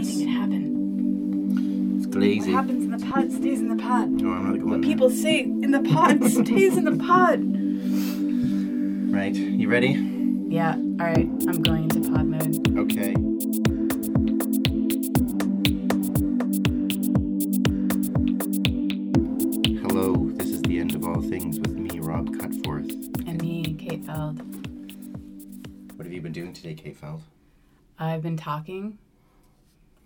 Anything can happen. It's What glazy. happens in the pot stays in the pot. No, oh, I'm not going What there. people say in the pot stays in the pot. Right. You ready? Yeah. All right. I'm going into pod mode. Okay. Hello, this is the end of all things with me, Rob Cutforth. And me, Kate Feld. What have you been doing today, Kate Feld? I've been talking.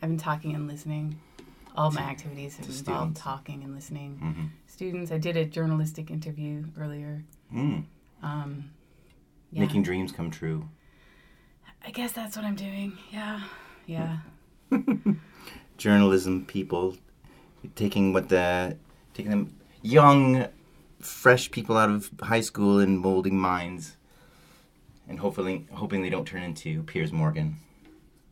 I've been talking and listening. All my activities have involved students. talking and listening. Mm-hmm. Students, I did a journalistic interview earlier. Mm. Um, yeah. Making dreams come true. I guess that's what I'm doing. Yeah. Yeah. Journalism people taking what the taking them young, fresh people out of high school and molding minds, and hopefully hoping they don't turn into Piers Morgan.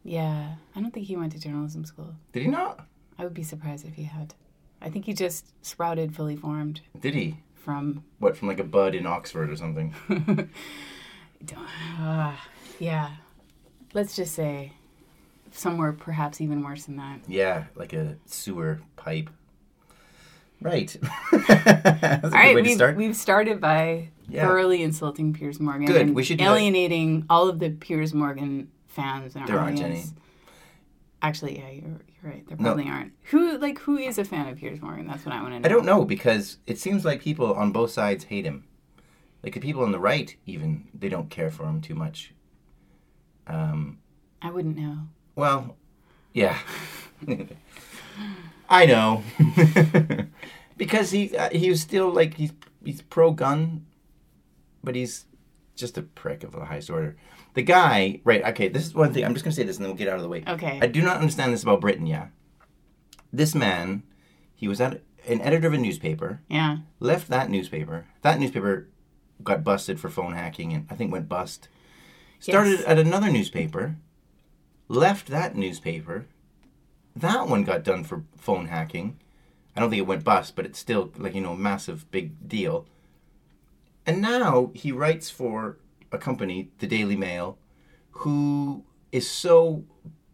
Yeah. I don't think he went to journalism school. Did he not? I would be surprised if he had. I think he just sprouted fully formed Did he? from. What from like a bud in Oxford or something? Uh, yeah. Let's just say somewhere perhaps even worse than that. Yeah, like a sewer pipe. Right. That's All right, we've, start. we've started by Yeah. thoroughly insulting Piers Morgan. Good, and we should alienating all of the Piers Morgan fans in our There aren't audience. Actually, yeah, you're, you're right. There No. probably aren't. Who like who is a fan of Piers Morgan? That's what I want to know. I don't know because it seems like people on both sides hate him. Like the people on the right, even they don't care for him too much. Um, I wouldn't know. well, yeah, I know because he uh, he was still like he's he's pro gun, but he's just a prick of the highest order. The guy, right? Okay, this is one thing. I'm just gonna say this, and then we'll get out of the way. Okay. I do not understand this about Britain. Yeah, this man, he was at an editor of a newspaper. Yeah. left that newspaper. That newspaper got busted for phone hacking and I think went bust. Started Yes. at another newspaper, left that newspaper. That one got done for phone hacking. I don't think it went bust, but it's still like, you know, massive big deal. And now he writes for a company, the Daily Mail, who is so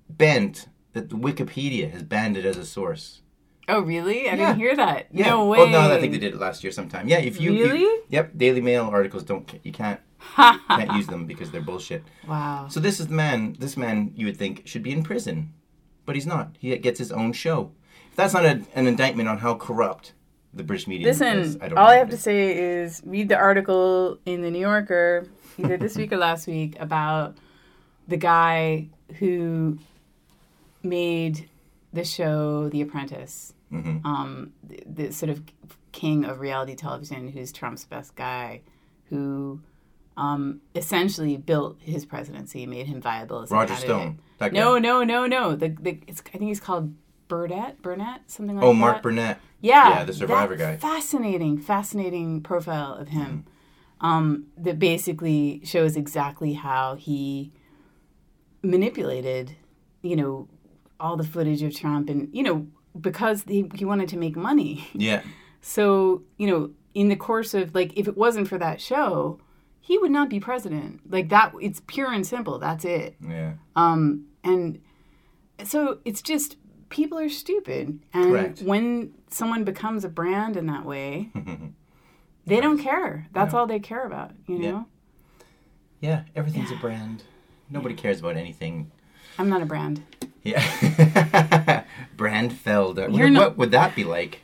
bent that Wikipedia has banned it as a source. Oh, really? I Yeah. didn't hear that. Yeah. No way. Well, no, I think they did it last year sometime. Yeah, if you you- Really? yep, Daily Mail articles don't you can't can't use them because they're bullshit. Wow. So this is the man. This man you would think should be in prison, but he's not. He gets his own show. If that's not a, an indictment on how corrupt the British media is, Listen, I don't all I have to say is read the article in the New Yorker, either this week or last week, about the guy who made the show The Apprentice. Mhm. Um, the, the sort of king of reality television, who's Trump's best guy, who um, essentially built his presidency, made him viable as a Roger. Stone. No, no, no, no. The, the it's, I think he's called Burnett, Burnett, something like that. Oh, that. Mark Burnett. Yeah, Yeah, the Survivor guy. Fascinating, fascinating profile of him. Mm. Um, that basically shows exactly how he manipulated, you know, all the footage of Trump, and you know, because he, he wanted to make money. Yeah. So you know, in the course of like, if it wasn't for that show, he would not be president. Like that, it's pure and simple. That's it. Yeah. Um, and so it's just people are stupid, and Correct. when someone becomes a brand in that way, they don't care. That's Yeah. all they care about, you Yeah. know. Yeah. Everything's a brand. Nobody cares about anything. I'm not a brand. Yeah. Brand Feld. What, not- what would that be like?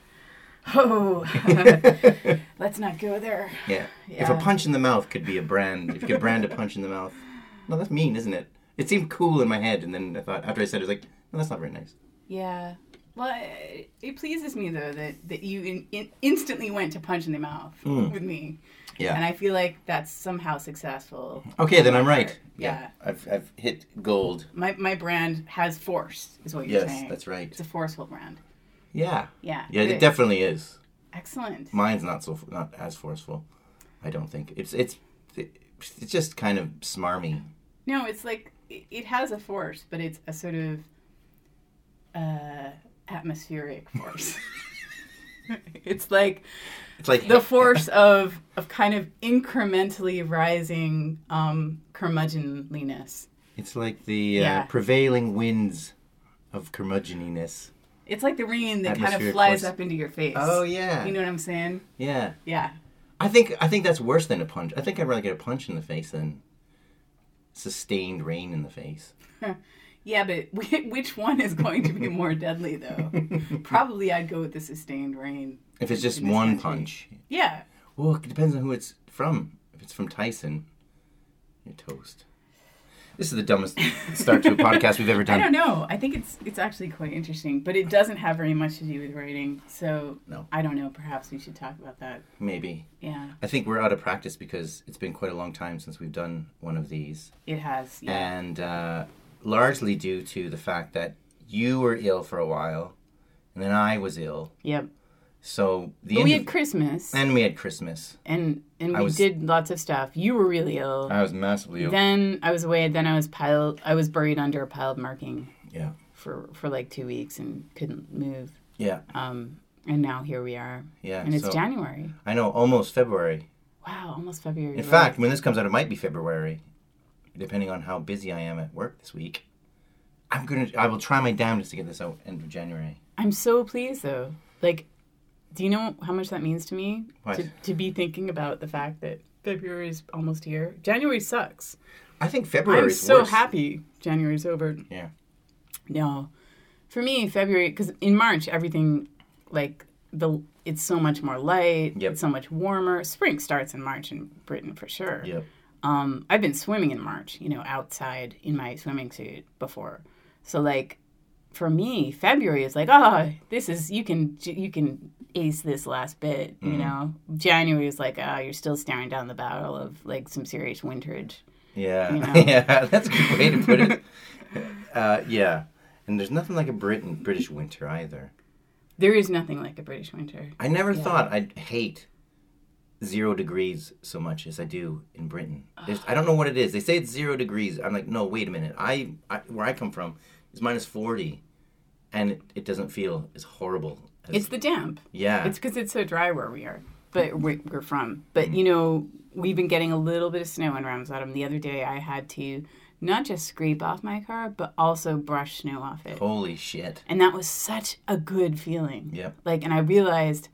Oh, let's not go there. Yeah. If a punch in the mouth could be a brand, if you could brand a punch in the mouth. No, that's mean, isn't it? It seemed cool in my head, and then I thought, after I said it, I was like, no, that's not very nice. Yeah. Well, it, it pleases me though that that you in, in, instantly went to punch in the mouth with me. Yeah. and I feel like that's somehow successful. okay, then I'm right. Yeah. I've, I've hit gold. My my brand has force, is what you're Yes, saying. that's right. It's a forceful brand. Yeah. Yeah. Yeah, it good. definitely is. Excellent. Mine's not so not as forceful. I don't think it's it's it's just kind of smarmy. No, it's like it, it has a force, but it's a sort of uh, atmospheric force. it's like It's like the force of of kind of incrementally rising um, curmudgeonliness. It's like the uh, Yeah. prevailing winds of curmudgeoniness. It's like the rain that kind of flies force. up into your face. Oh yeah, You know what I'm saying? yeah. Yeah. I think I think that's worse than a punch. I think I'd rather get a punch in the face than sustained rain in the face. Yeah, but which one is going to be more deadly, though? Probably I'd go with the sustained rain. If it's just one country. punch, Yeah. well, it depends on who it's from. If it's from Tyson, you're toast. This is the dumbest start to a podcast we've ever done. I don't know. I think it's it's actually quite interesting, but it doesn't have very much to do with writing. So No. I don't know. Perhaps we should talk about that. Maybe. Yeah, I think we're out of practice because it's been quite a long time since we've done one of these. it has. Yeah. and uh, largely due to the fact that you were ill for a while, and then I was ill. yep. So the we had Christmas, and we had Christmas. and and I we was- did lots of stuff. You were really ill. I was massively ill. then I was away. Then I was piled. I was buried under a pile of marking yeah, for for like two weeks and couldn't move. yeah, Um, and now here we are, yeah. and it's so, January. I know, almost February. Wow, almost February. In fact, when this comes out, it might be February, depending on how busy I am at work this week. I'm gonna. I will try my damnedest to get this out end of January. I'm so pleased though. Like, do you know how much that means to me? What? To, to be thinking about the fact that February is almost here. January sucks. I think February I'm so worse. happy January's over. Yeah. No, for me, February because in March everything like the it's so much more light. Yep. It's so much warmer. Spring starts in March in Britain for sure. Yep. Um, I've been swimming in March, you know, outside in my swimming suit before. So like, for me, February is like, oh, this is you can you can ace this last bit, you know. January is like, oh, you're still staring down the barrel of like some serious winterage. Yeah, You know? yeah, that's a good way to put it. uh, yeah, and there's nothing like a Britain British winter either. There is nothing like a British winter. I never Yeah. thought I'd hate zero degrees so much as I do in Britain. There's, I ah. don't know what it is. They say it's zero degrees. I'm like, no, wait a minute. I, I where I come from is minus forty, and it, it doesn't feel as horrible. As, It's the damp. yeah, It's because it's so dry where we are, but we- we're from. But mm. you know, we've been getting a little bit of snow in Ramsbottom. The other day, I had to not just scrape off my car, but also brush snow off it, holy shit. and that was such a good feeling. Yep. Like, and I realized,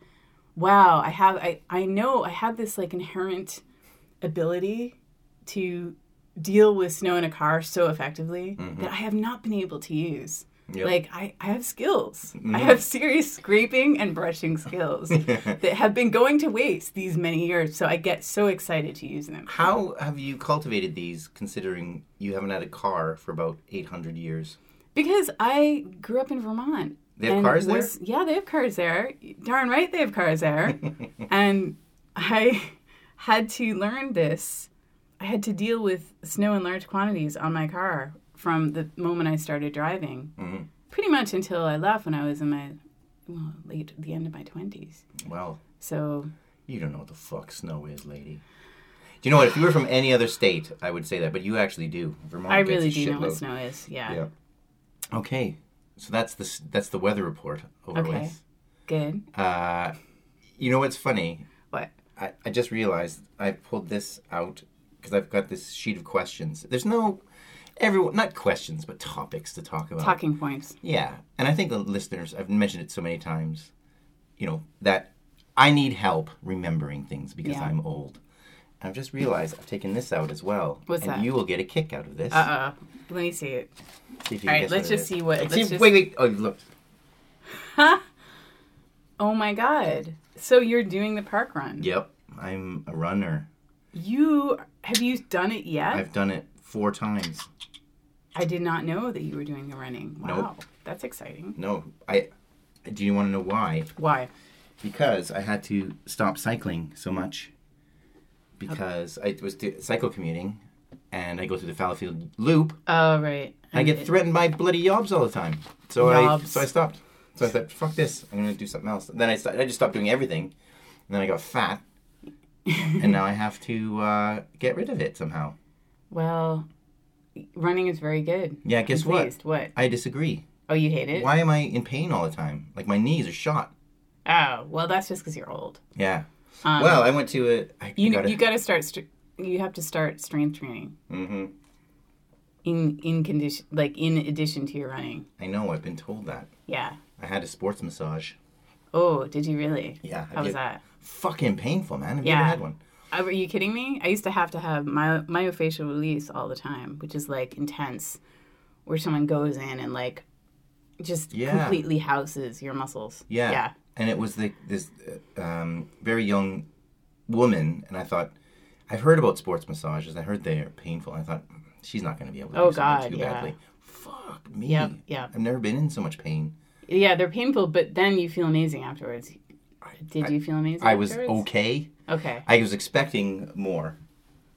wow, I have, I, I know, I have this like inherent ability to deal with snow in a car so effectively that mm-hmm. I have not been able to use. Yep. Like I, I have skills. I mm-hmm. have serious scraping and brushing skills that have been going to waste these many years. So I get so excited to use them. How have you cultivated these, considering you haven't had a car for about eight hundred years? Because I grew up in Vermont. They have and cars there? was- Yeah, they have cars there. Darn right they have cars there. and I had to learn this. I had to deal with snow in large quantities on my car from the moment I started driving. Mhm. Pretty much until I left when I was in my well, late the end of my 20s. Well, So, You don't know what the fuck snow is, lady. Do you know what? If you were from any other state, I would say that, but you actually do. Vermont. I really a do know what snow is. Yeah. Yeah. Okay, so that's the that's the weather report over Okay. with. Good. Uh, you know what's funny? What? I, I just realized I pulled this out because I've got this sheet of questions. There's no everyone not questions but topics to talk about. Talking points. Yeah, and I think the listeners, I've mentioned it so many times, you know, that I need help remembering things because Yeah. I'm old. I've just realized I've taken this out as well. What's and that? you will get a kick out of this. Uh uh Let me see it. See if you All right, let's just see what. Let's see- just, Wait, wait. Oh, look. Oh my god. So you're doing the park run. Yep, I'm a runner. You have you done it yet? I've done it four times. I did not know that you were doing the running. Wow. Nope. That's exciting. No, I. Do you want to know why? Why? Because I had to stop cycling so much. Because I was do- cycle commuting, and I go through the Fallowfield Loop, Oh right. I get And- threatened by bloody yobs all the time. So I Yobs. so I stopped. So I said, fuck this, I'm gonna do something else. Then I st- I just stopped doing everything, and then I got fat, and now I have to uh, get rid of it somehow. Well, running is very good. Yeah, guess I'm what? pleased. What? I disagree. Oh, you hate it? Why am I in pain all the time? Like my knees are shot. Oh, well, that's just because you're old. Yeah. Um, well, I went to it. you gotta, you got to start. St- you have to start strength training. Mm-hmm. in in condition like in addition to your running. I know. I've been told that. Yeah. I had a sports massage. Oh, did you really? Yeah. How was that? Fucking painful, man. Have you Yeah. ever had one? Uh, Are you kidding me? I used to have to have my myofascial release all the time, which is like intense, where someone goes in and like just Yeah. completely houses your muscles. Yeah. Yeah. And it was the, this um, very young woman, and I thought, I've heard about sports massages. I heard they're painful. I thought, she's not going to be able to Oh, do something God, too yeah. badly. Fuck me. Yeah, yep. I've never been in so much pain. Yeah, they're painful, but then you feel amazing afterwards. Did you feel amazing? I was okay. Okay. I was expecting more.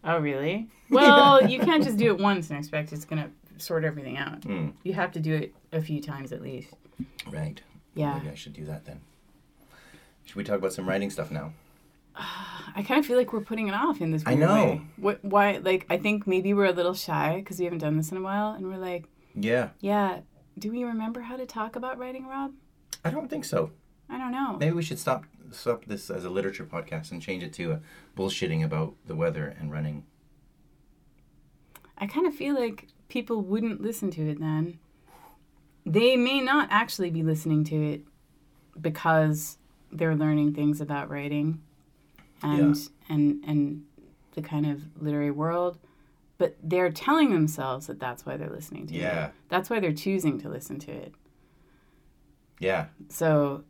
Oh, really? Well, you can't just do it once and expect it's gonna sort everything out. Mm. You have to do it a few times at least. Right. Yeah. Maybe I should do that then. Should we talk about some writing stuff now? I kind of feel like we're putting it off in this. I know. Way. What? Why? Like, I think maybe we're a little shy because we haven't done this in a while, and we're like, Yeah. yeah. Do we remember how to talk about writing, Rob? I don't think so. I don't know. Maybe we should stop stop this as a literature podcast and change it to a bullshitting about the weather and running. I kind of feel like people wouldn't listen to it then. They may not actually be listening to it because they're learning things about writing and and and the kind of literary world, but they're telling themselves that that's why they're listening to Yeah. it. That's why they're choosing to listen to it. Yeah. So,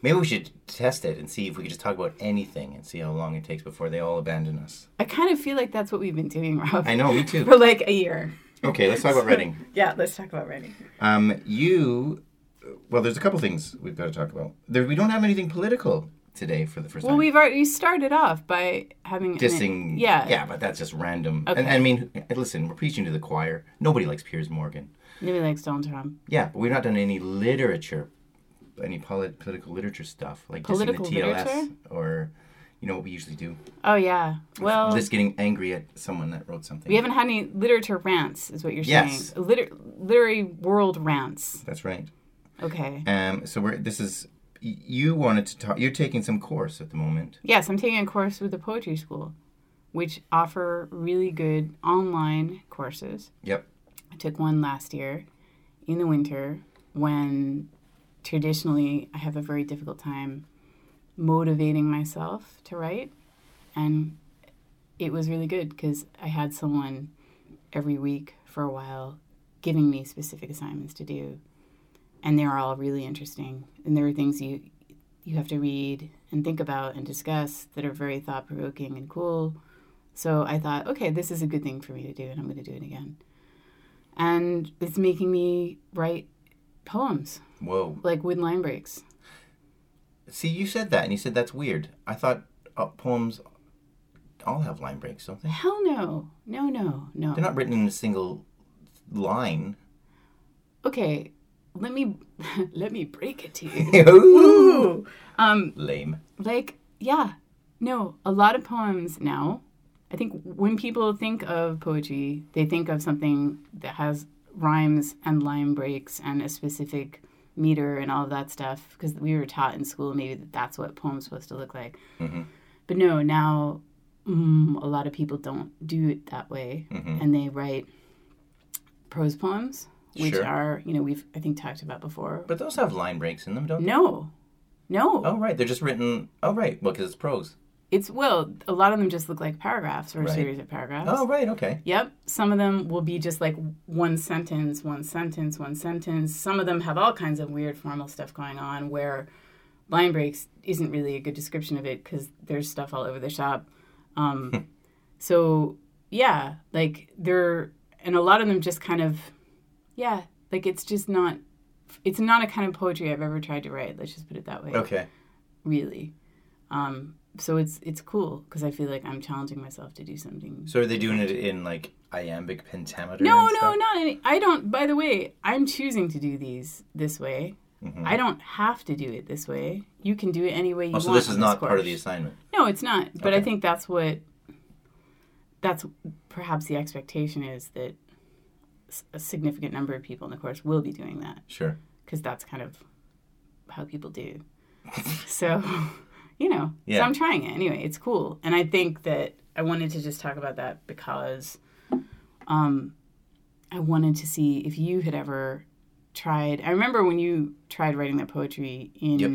Maybe we should test it and see if we could just talk about anything and see how long it takes before they all abandon us. I kind of feel like that's what we've been doing, Rob, I know, me too. for like a year. Okay, let's talk about writing. Yeah, let's talk about writing. Um, you, well, there's a couple things we've got to talk about. There, we don't have anything political today for the first Well, time. Well, we've already started off by having an- Dissing, yeah, yeah, but that's just random. Okay. And I mean, listen, we're preaching to the choir. Nobody likes Piers Morgan. Maybe like Donald Trump. Yeah, but we've not done any literature, any polit- political literature stuff like Political dissing the TLS literature? or, you know, what we usually do. Oh yeah. Well, just getting angry at someone that wrote something. we haven't had any literature rants, is what you're Yes. saying. Liter- literary world rants. That's right. Okay. Um, so we're this is you wanted to talk. You're taking some course at the moment. Yes, I'm taking a course with the poetry school, which offer really good online courses. Yep. I took one last year in the winter when traditionally I have a very difficult time motivating myself to write. And it was really good because I had someone every week for a while giving me specific assignments to do. And they're all really interesting. And there are things you you have to read and think about and discuss that are very thought provoking and cool. So I thought, okay, this is a good thing for me to do, and I'm going to do it again and it's making me write poems Whoa. like with line breaks See, you said that, and you said that's weird. I thought uh, poems all have line breaks, don't they? hell no no no no They're not written in a single line. okay let me let me break it to you Ooh. um Lame. like yeah no a lot of poems now i think when people think of poetry they think of something that has rhymes and line breaks and a specific meter and all of that stuff because we were taught in school maybe that that's what poems supposed to look like Mhm. but no now mm, a lot of people don't do it that way Mhm. and they write prose poems which Sure. are you know we've i think talked about before But those have line breaks in them, don't they? no no Oh, right. They're just written. Oh, right. Well, because it's prose. It's well, a lot of them just look like paragraphs or a series of paragraphs. Oh, right. Okay. Yep. Some of them will be just like one sentence, one sentence, one sentence. Some of them have all kinds of weird formal stuff going on where line breaks isn't really a good description of it because there's stuff all over the shop. Um, so yeah, like they're and a lot of them just kind of yeah, like it's just not it's not a kind of poetry I've ever tried to write. Let's just put it that way Okay. really. Um, so it's it's cool because I feel like I'm challenging myself to do something. So are they doing it in like iambic pentameter? No, no, not any. I don't. By the way, I'm choosing to do these this way. Mhm. I don't have to do it this way. You can do it any way you Oh, want. so this is not part of the assignment. No, it's not. But I think that's what. That's perhaps the expectation is that a significant number of people in the course will be doing that Sure. because that's kind of how people do. so, you know, Yeah. so I'm trying it anyway. It's cool, and I think that I wanted to just talk about that because, um, I wanted to see if you had ever tried. I remember when you tried writing that poetry in Yep.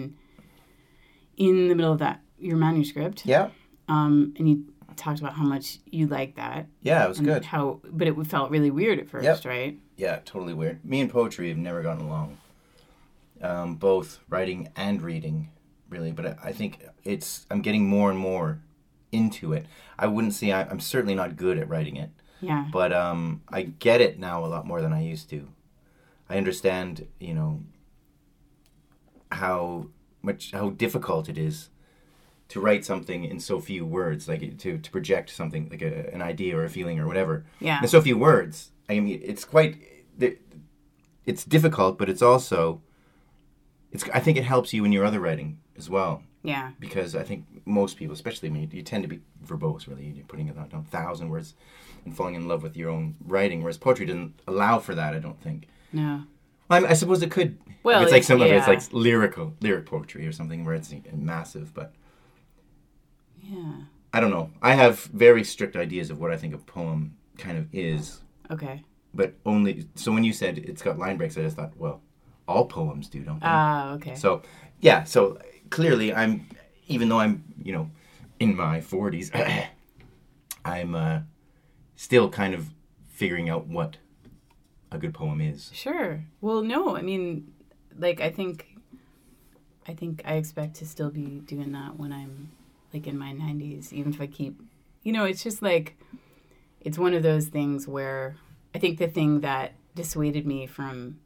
in the middle of that your manuscript, Yeah. um, and you talked about how much you liked that. Yeah, it was good. How, but it felt really weird at first, Yep. right? Yeah, totally weird. Me and poetry have never gotten along. Um, both writing and reading, really. But I, I think it's I'm getting more and more into it. I wouldn't say I, I'm certainly not good at writing it, Yeah. but um, I get it now a lot more than I used to. I understand, you know, how much how difficult it is to write something in so few words, like to to project something like a, an idea or a feeling or whatever Yeah. in so few words. I mean, it's quite it's difficult, but it's also it's. I think it helps you in your other writing as well Yeah. because I think most people, especially when you, you tend to be verbose, really, you're putting it down a thousand words and falling in love with your own writing, whereas poetry doesn't allow for that. I don't think. No. I, I suppose it could. Well, it's like some of it's like lyrical, lyric poetry or something where it's massive, but Yeah. I don't know. I have very strict ideas of what I think a poem kind of is, Okay. but only. So when you said it's got line breaks, I just thought, well, all poems do, don't they? Ah, okay. So yeah, so clearly I'm even though I'm, you know, in my 40s, I'm uh, still kind of figuring out what a good poem is. Sure. Well, no, I mean, like I think, I think I expect to still be doing that when I'm like in my 90s, even if I keep, you know, it's just like, it's one of those things where I think the thing that dissuaded me from,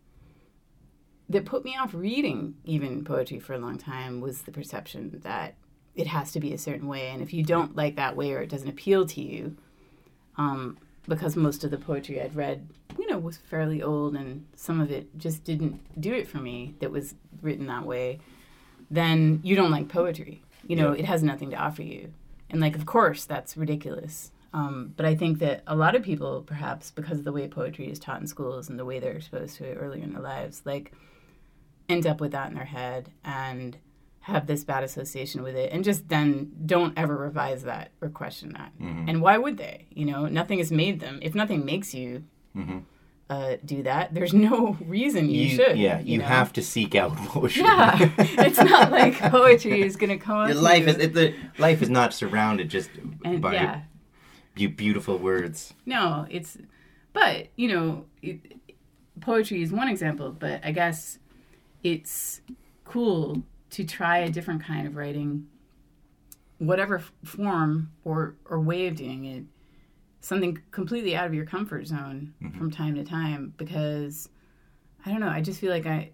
that put me off reading even poetry for a long time was the perception that it has to be a certain way, and if you don't like that way or it doesn't appeal to you, um, because most of the poetry I'd read, you know, was fairly old and some of it just didn't do it for me that was written that way, then you don't like poetry. You know, Yeah. it has nothing to offer you. And, like, of course, that's ridiculous. Um, but I think that a lot of people, perhaps because of the way poetry is taught in schools and the way they're exposed to it earlier in their lives, like, end up with that in their head and have this bad association with it and just then don't ever revise that or question that. And why would they? You know, nothing has made them. If nothing makes you uh, do that, there's no reason you, should. yeah, you, know? have to seek out poetry. Yeah, it's not like poetry is going to come up. Your life you. is it, the life is not surrounded just and by yeah, be- beautiful words. no, it's. But you know, it, poetry is one example. But I guess it's cool to try a different kind of writing, whatever form or or way of doing it, something completely out of your comfort zone from time to time. Because I don't know, I just feel like I.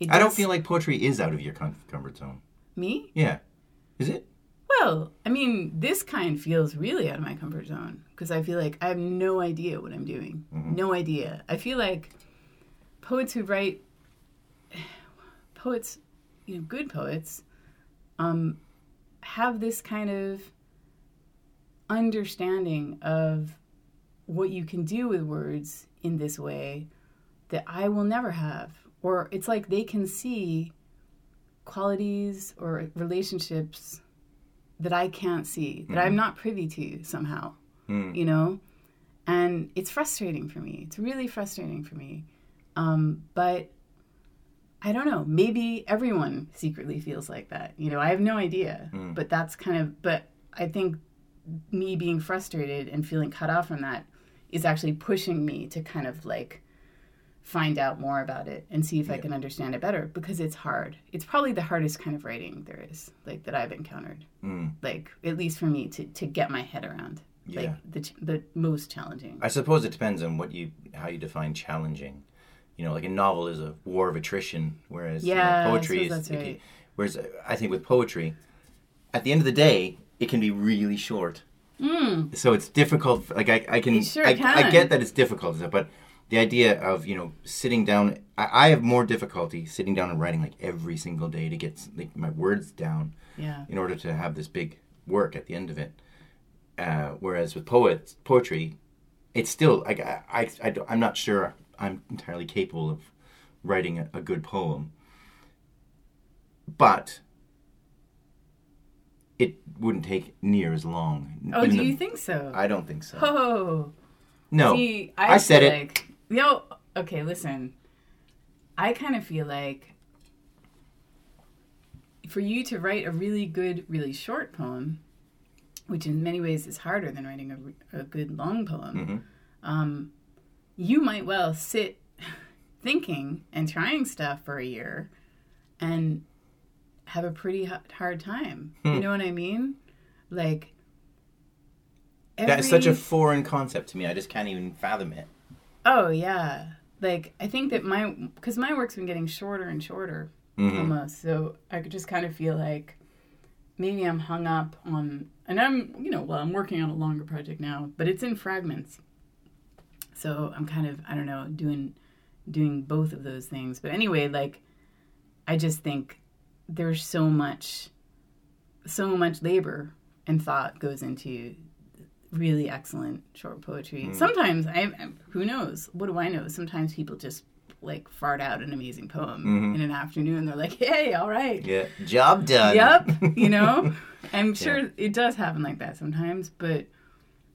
it I don't feel like poetry is out of your comfort zone. me. Yeah, is it? Well, I mean, this kind feels really out of my comfort zone because I feel like I have no idea what I'm doing. No idea. I feel like poets who write poets, you know, good poets, um, have this kind of understanding of what you can do with words in this way that I will never have. Or it's like they can see qualities or relationships that I can't see, that I'm not privy to somehow, Mm. you know? And it's frustrating for me. It's really frustrating for me. Um, but I don't know. Maybe everyone secretly feels like that. You know, I have no idea. But that's kind of, but I think me being frustrated and feeling cut off from that is actually pushing me to kind of like find out more about it and see if I can understand it better because it's hard. It's probably the hardest kind of writing there is, like that I've encountered. Mm. Like at least for me to to get my head around. Yeah. Like the ch- the most challenging. I suppose it depends on what you how you define challenging. You know, like a novel is a war of attrition, whereas you know, Yeah, poetry is. you- right. whereas I think with poetry, at the end of the day, it can be really short. Mm. So it's difficult. Like I, I can, sure I, I get that it's difficult, but the idea of you know sitting down, I, I have more difficulty sitting down and writing like every single day to get like my words down Yeah. in order to have this big work at the end of it. Uh, whereas with poets, poetry, it's still like I, I, I I'm not sure I'm entirely capable of writing a, a good poem, but it wouldn't take near as long. Oh, Even do the- you think so? I don't think so. Oh, No, See, I said it. Like, no, okay, listen. I kind of feel like for you to write a really good, really short poem, which in many ways is harder than writing a, a good long poem, Mhm. um, you might well sit thinking and trying stuff for a year and have a pretty hard time. Hmm. You know what I mean? Like, that is such a foreign concept to me. I just can't even fathom it. Oh yeah. Like I think that my because my work's been getting shorter and shorter Mhm. almost. So I could just kind of feel like maybe I'm hung up on and I'm you know, well I'm working on a longer project now, but it's in fragments. So I'm kind of I don't know, doing doing both of those things. But anyway, like I just think there's so much so much labor and thought goes into really excellent short poetry. Mm. Sometimes I who knows? What do I know? Sometimes people just like fart out an amazing poem mm-hmm. in an afternoon. They're like, "Hey, all right." Yeah, job done. Yep, you know? I'm sure it does happen like that sometimes, but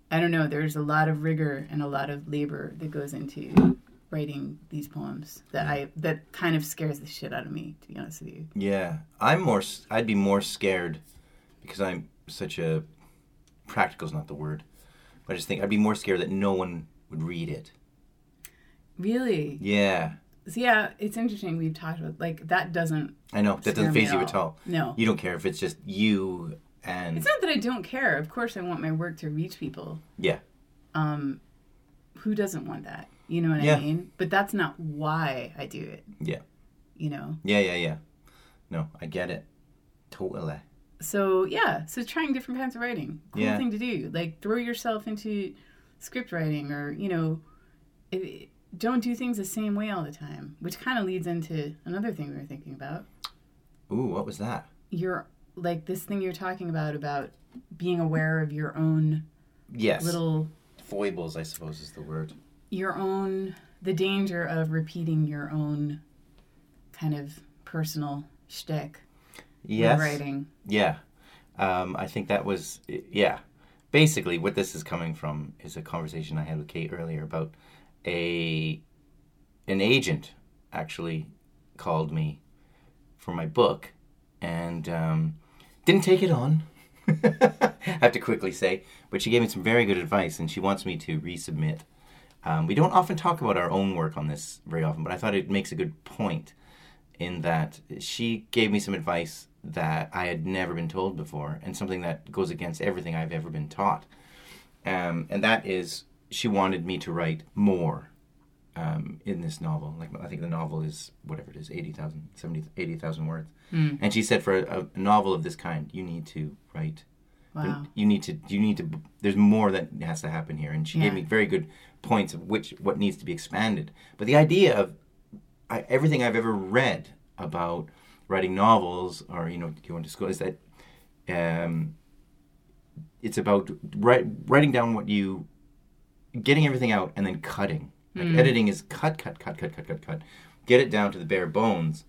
I don't know, there's a lot of rigor and a lot of labor that goes into writing these poems that I that kind of scares the shit out of me, to be honest with you. Yeah, I'm more. I'd be more scared because I'm such a practical is not the word, but I just think I'd be more scared that no one would read it. Really? Yeah, So yeah, it's interesting we've talked about like that doesn't I know that doesn't faze you at all. No. You don't care if it's just you and It's not that I don't care. Of course, I want my work to reach people. yeah, Um, who doesn't want that? You know what Yeah. I mean? But that's not why I do it. Yeah. You know. yeah, yeah, yeah. No, I get it totally. So yeah, so trying different kinds of writing, cool Yeah. thing to do. Like throw yourself into script writing, or you know, it, don't do things the same way all the time. Which kind of leads into another thing we were thinking about. Ooh, what was that? You're like this thing you're talking about about being aware of your own Yes, little foibles, I suppose is the word. Your own the danger of repeating your own kind of personal shtick Yes. in writing. Yeah. Um, I think that was, yeah. Basically, what this is coming from is a conversation I had with Kate earlier about a an agent actually called me for my book and um, didn't take it on. I have to quickly say, but she gave me some very good advice, and she wants me to resubmit. Um, we don't often talk about our own work on this very often, but I thought it makes a good point in that she gave me some advice that I had never been told before, and something that goes against everything I've ever been taught. Um, and that is, she wanted me to write more um, in this novel. Like I think the novel is whatever it is, 80,000, 70, 80,000 words. And she said for a, a novel of this kind, you need to write. Wow. You need to. You need to. There's more that has to happen here, and she gave me very good points of which what needs to be expanded. But the idea of I, everything I've ever read about writing novels or you know going to school is that um, it's about write, writing down what you getting everything out and then cutting. Like editing is cut, cut, cut, cut, cut, cut, cut. Get it down to the bare bones.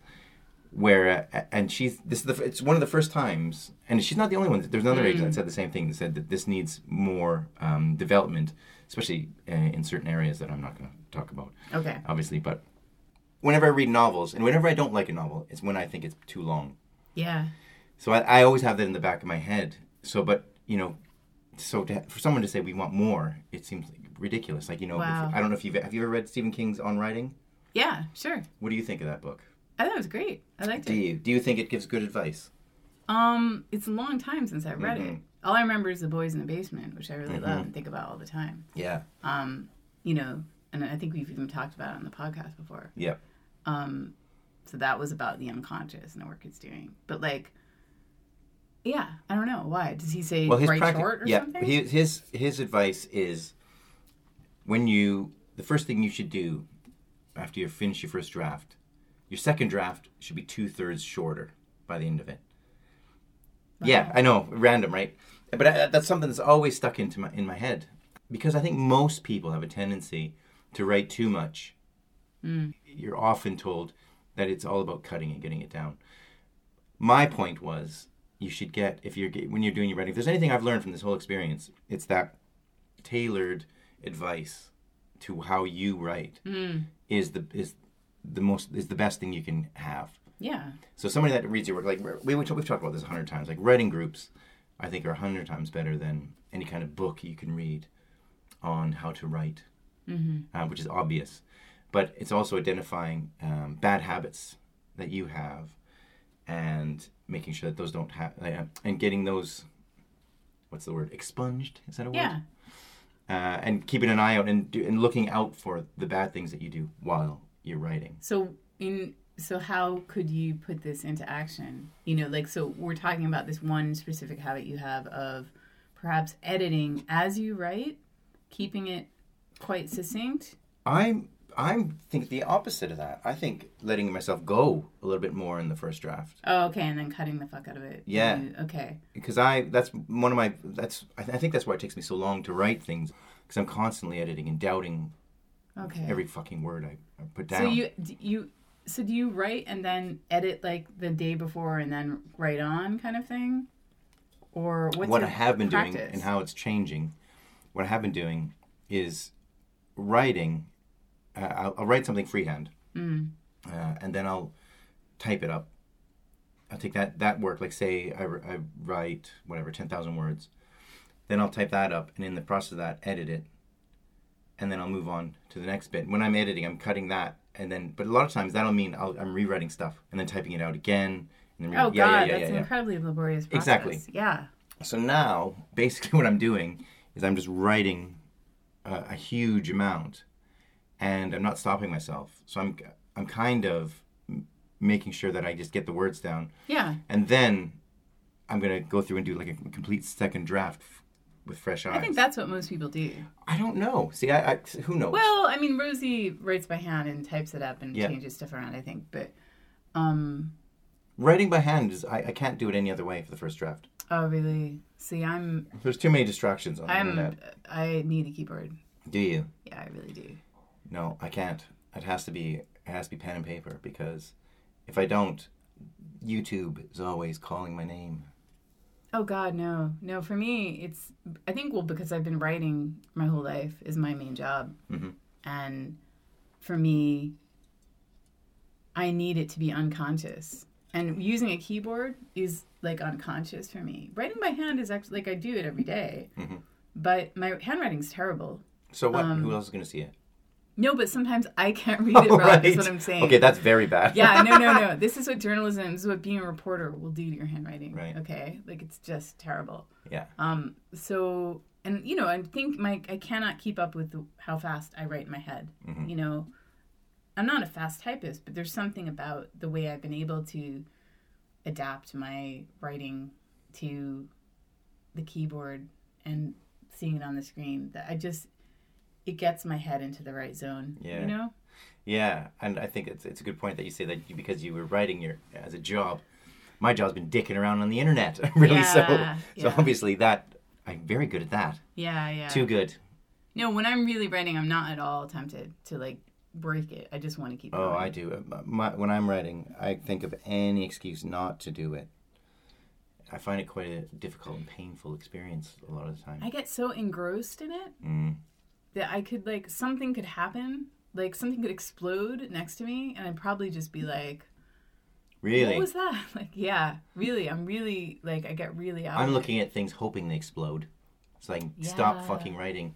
Where uh, and she's this is the it's one of the first times, and she's not the only one. There's another agent that said the same thing. That said that this needs more um, development, especially uh, in certain areas that I'm not going to talk about Okay. obviously, but whenever I read novels, and whenever I don't like a novel, it's when I think it's too long. Yeah. So I, I always have that in the back of my head. So, but you know, so to, for someone to say we want more, it seems ridiculous. Like you know, if- I don't know if you've have you ever read Stephen King's On Writing. Yeah. Sure. What do you think of that book? I thought it was great. I liked Do it. you do you think it gives good advice? Um, it's a long time since I read it. Mhm. All I remember is The Boys in the Basement, which I really love Mhm. and think about all the time. Yeah. Um, you know, and I think we've even talked about it on the podcast before. Yep. Um, so that was about the unconscious and the work it's doing. But like, yeah, I don't know why. Does he say Well, his write short or yeah, something? his his his advice is when you the first thing you should do after you finish your first draft, your second draft should be two thirds shorter by the end of it. Yeah, I know, random, right? But I, that's something that's always stuck into my in my head because I think most people have a tendency to write too much. Mm. You're often told that it's all about cutting and getting it down. My point was you should get if you're when you're doing your writing. If there's anything I've learned from this whole experience, it's that tailored advice to how you write Mm. is the is the most is the best thing you can have. Yeah. So somebody that reads your work, like we we've talked about this a hundred times, like writing groups, I think are a hundred times better than any kind of book you can read on how to write, Mm-hmm. uh, which is obvious. But it's also identifying um, bad habits that you have, and making sure that those don't have, uh, and getting those, what's the word, expunged? Is that a word? Yeah. Uh, and keeping an eye out and do, and looking out for the bad things that you do while you're writing. So in so how could you put this into action? You know, like so we're talking about this one specific habit you have of perhaps editing as you write, keeping it quite succinct. I'm i'm think the opposite of that. I think letting myself go a little bit more in the first draft Oh, okay, and then cutting the fuck out of it. Yeah. You- okay. because I that's one of my that's I, th- I think that's why it takes me so long to write things because I'm constantly editing and doubting Okay. every fucking word I, I put down. so you you so do you write and then edit like the day before and then write on kind of thing, or what's what I have been doing and how it's changing. What I have been doing is writing. Uh, I'll, I'll write something freehand, Mm. uh, and then I'll type it up. I'll take that that work, like say I, I write whatever ten thousand words, then I'll type that up, and in the process of that, edit it, and then I'll move on to the next bit. When I'm editing, I'm cutting that, and then but a lot of times that'll mean I'll, I'm rewriting stuff and then typing it out again. And then re- Oh yeah, God, yeah, yeah, that's yeah, an yeah. incredibly laborious process. Exactly. Yeah. So now, basically, what I'm doing is I'm just writing a, a huge amount, and I'm not stopping myself. So I'm I'm kind of making sure that I just get the words down, Yeah. and then I'm gonna go through and do like a complete second draft f- with fresh eyes. I think that's what most people do. I don't know. See, I, I who knows? Well, I mean, Rosie writes by hand and types it up and Yeah. changes stuff around. I think, but um, Writing by hand is I, I can't do it any other way for the first draft. oh really? See, I'm There's too many distractions on the I'm internet. I need a keyboard. Do you? Yeah, I really do. No, I can't. It has to be it has to be pen and paper because if I don't, YouTube is always calling my name. Oh God, no, no. For me, it's I think well because I've been writing my whole life is my main job, Mhm. and for me, I need it to be unconscious. And using a keyboard is like unconscious for me. Writing by hand is actually like I do it every day, Mhm. but my handwriting's terrible. So what? Um, who else is going to see it? No, but sometimes I can't read it, Rob. Is what I'm saying. Okay, that's very bad. yeah, no, no, no. This is what journalism, this is what being a reporter will do to your handwriting. Right. Okay, like it's just terrible. Yeah. Um. So, and you know, I think my I cannot keep up with the, how fast I write in my head. Mhm. You know, I'm not a fast typist, but there's something about the way I've been able to adapt my writing to the keyboard and seeing it on the screen that I just it gets my head into the right zone. Yeah. You know. Yeah, and I think it's it's a good point that you say that you, because you were writing your as a job. My job's been dicking around on the internet, really. Yeah, so, so yeah. obviously that I'm very good at that. Yeah. Yeah. Too good. No, when I'm really writing, I'm not at all tempted to like break it. I just want to keep. Going. Oh, going. I do. My, when I'm writing, I think of any excuse not to do it. I find it quite a difficult and painful experience a lot of the time. I get so engrossed in it Mm. That I could like something could happen, like something could explode next to me, and I'd probably just be like, Really? "What was that?" Like, yeah, really, I'm really like I get really out. I'm looking at things hoping they explode, so I can stop fucking writing.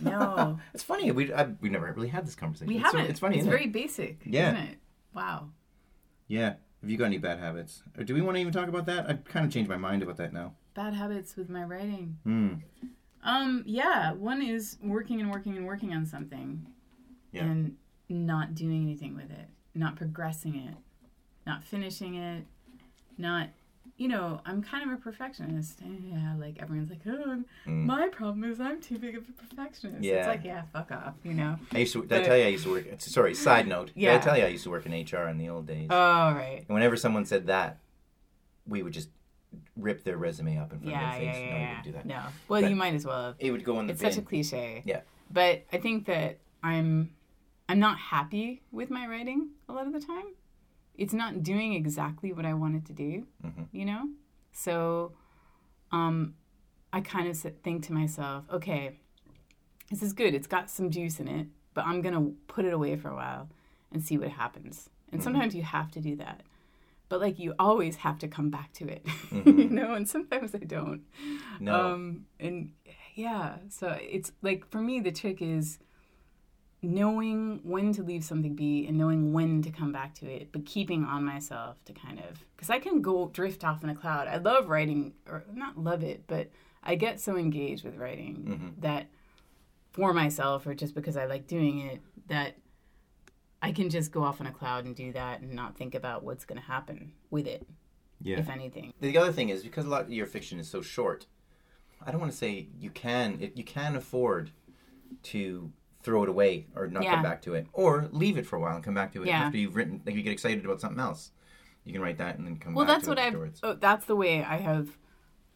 No, It's funny. We I, we've never really had this conversation. we it's, haven't. It's funny. It's very it? basic. Yeah. Isn't it? Wow. Yeah. Have you got any bad habits? Or do we want to even talk about that? I've kind of changed my mind about that now. Bad habits with my writing. Hmm. Um, yeah, one is working and working and working on something Yeah. and not doing anything with it, not progressing it, not finishing it, not, you know, I'm kind of a perfectionist. Yeah, like everyone's like, oh, Mm. my problem is I'm too big of a perfectionist. Yeah. It's like, yeah, fuck off, you know? I used to. Did I tell you I used to work? Sorry. Side note. Did I tell you I used to work in HR in the old days? Oh, right. and whenever someone said that, we would just rip their resume up in front Yeah, of their yeah, face. yeah, no, you yeah. wouldn't do that. No. Well, But- you might as well. It would go in the It's bin. such a cliche. Yeah. But I think that I'm I'm not happy with my writing a lot of the time. It's not doing exactly what I wanted it to do, Mhm. you know? So um I kind of think to myself, okay, this is good. It's got some juice in it, but I'm gonna put it away for a while and see what happens. And sometimes you have to do that. But like you always have to come back to it, you know. And sometimes I don't. No. Um, and yeah, so it's like for me, the trick is knowing when to leave something be and knowing when to come back to it, but keeping on myself to kind of because I can go drift off in a cloud. I love writing, or not love it, but I get so engaged with writing that for myself or just because I like doing it that I can just go off on a cloud and do that and not think about what's going to happen with it, yeah. if anything. The other thing is because a lot of your fiction is so short. I don't want to say you can it, you can afford to throw it away or not Yeah. come back to it, or leave it for a while and come back to it Yeah. after you've written. Like you get excited about something else, you can write that and then come Well, back that's to what it I've. Oh, that's the way I have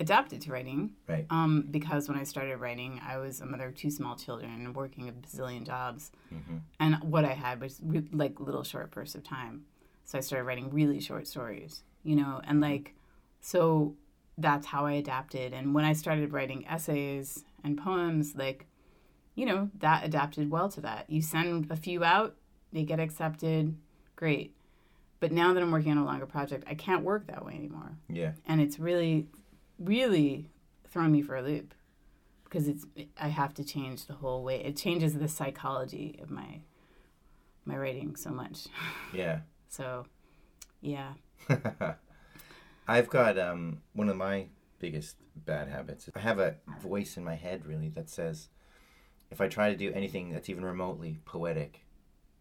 adapted to writing. Right. Um, because when I started writing, I was a mother of two small children and working a bazillion jobs, Mm-hmm. and what I had was re- like little short bursts of time. So I started writing really short stories, you know, and like, so that's how I adapted. And when I started writing essays and poems, like, you know, that adapted well to that. You send a few out, they get accepted, great. But now that I'm working on a longer project, I can't work that way anymore Yeah. and it's really really thrown me for a loop because it's I have to change the whole way. It changes the psychology of my my writing so much. Yeah. So, yeah. I've got um, one of my biggest bad habits. I have a voice in my head really that says, if I try to do anything that's even remotely poetic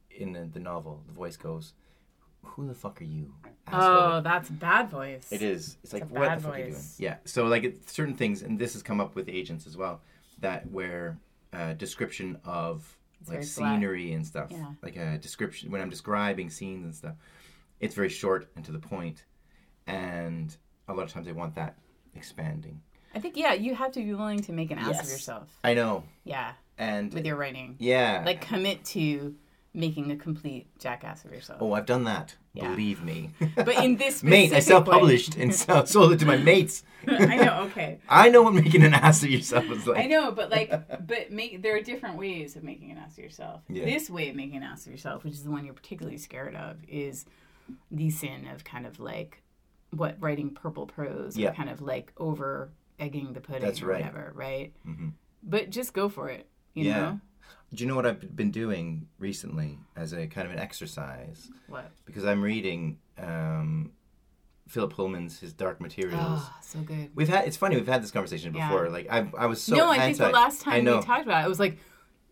in the, the novel, the voice goes, "Who the fuck are you?" asshole?" Oh, that's bad voice. It is. It's like a what the fuck are you doing? Yeah. So like it, certain things, and this has come up with agents as well, that where uh, description of like very flat. scenery and stuff, Yeah. like a description when I'm describing scenes and stuff, it's very short and to the point, and a lot of times I want that expanding. I think yeah, you have to be willing to make an ass of yourself. I know, Yeah, and with your writing. yeah, Like commit to making a complete jackass of yourself. oh, I've done that. Yeah. Believe me. But in this Mate, I self-published and sold it to my mates. I know. Okay. I know what making an ass of yourself is like. I know, but like, but make there are different ways of making an ass of yourself. Yeah. This way of making an ass of yourself, which is the one you're particularly scared of, is the sin of kind of like what writing purple prose, Yeah. or kind of like over egging the pudding, That's or right. whatever, right? Mhm. But just go for it. You Yeah. know Do you know what I've been doing recently as a kind of an exercise? what? Because I'm reading um, Philip Pullman's his Dark Materials. Oh, so good. We've had it's funny we've had this conversation Yeah. before. Like I I was so no, I think the last time we talked about it, it was like,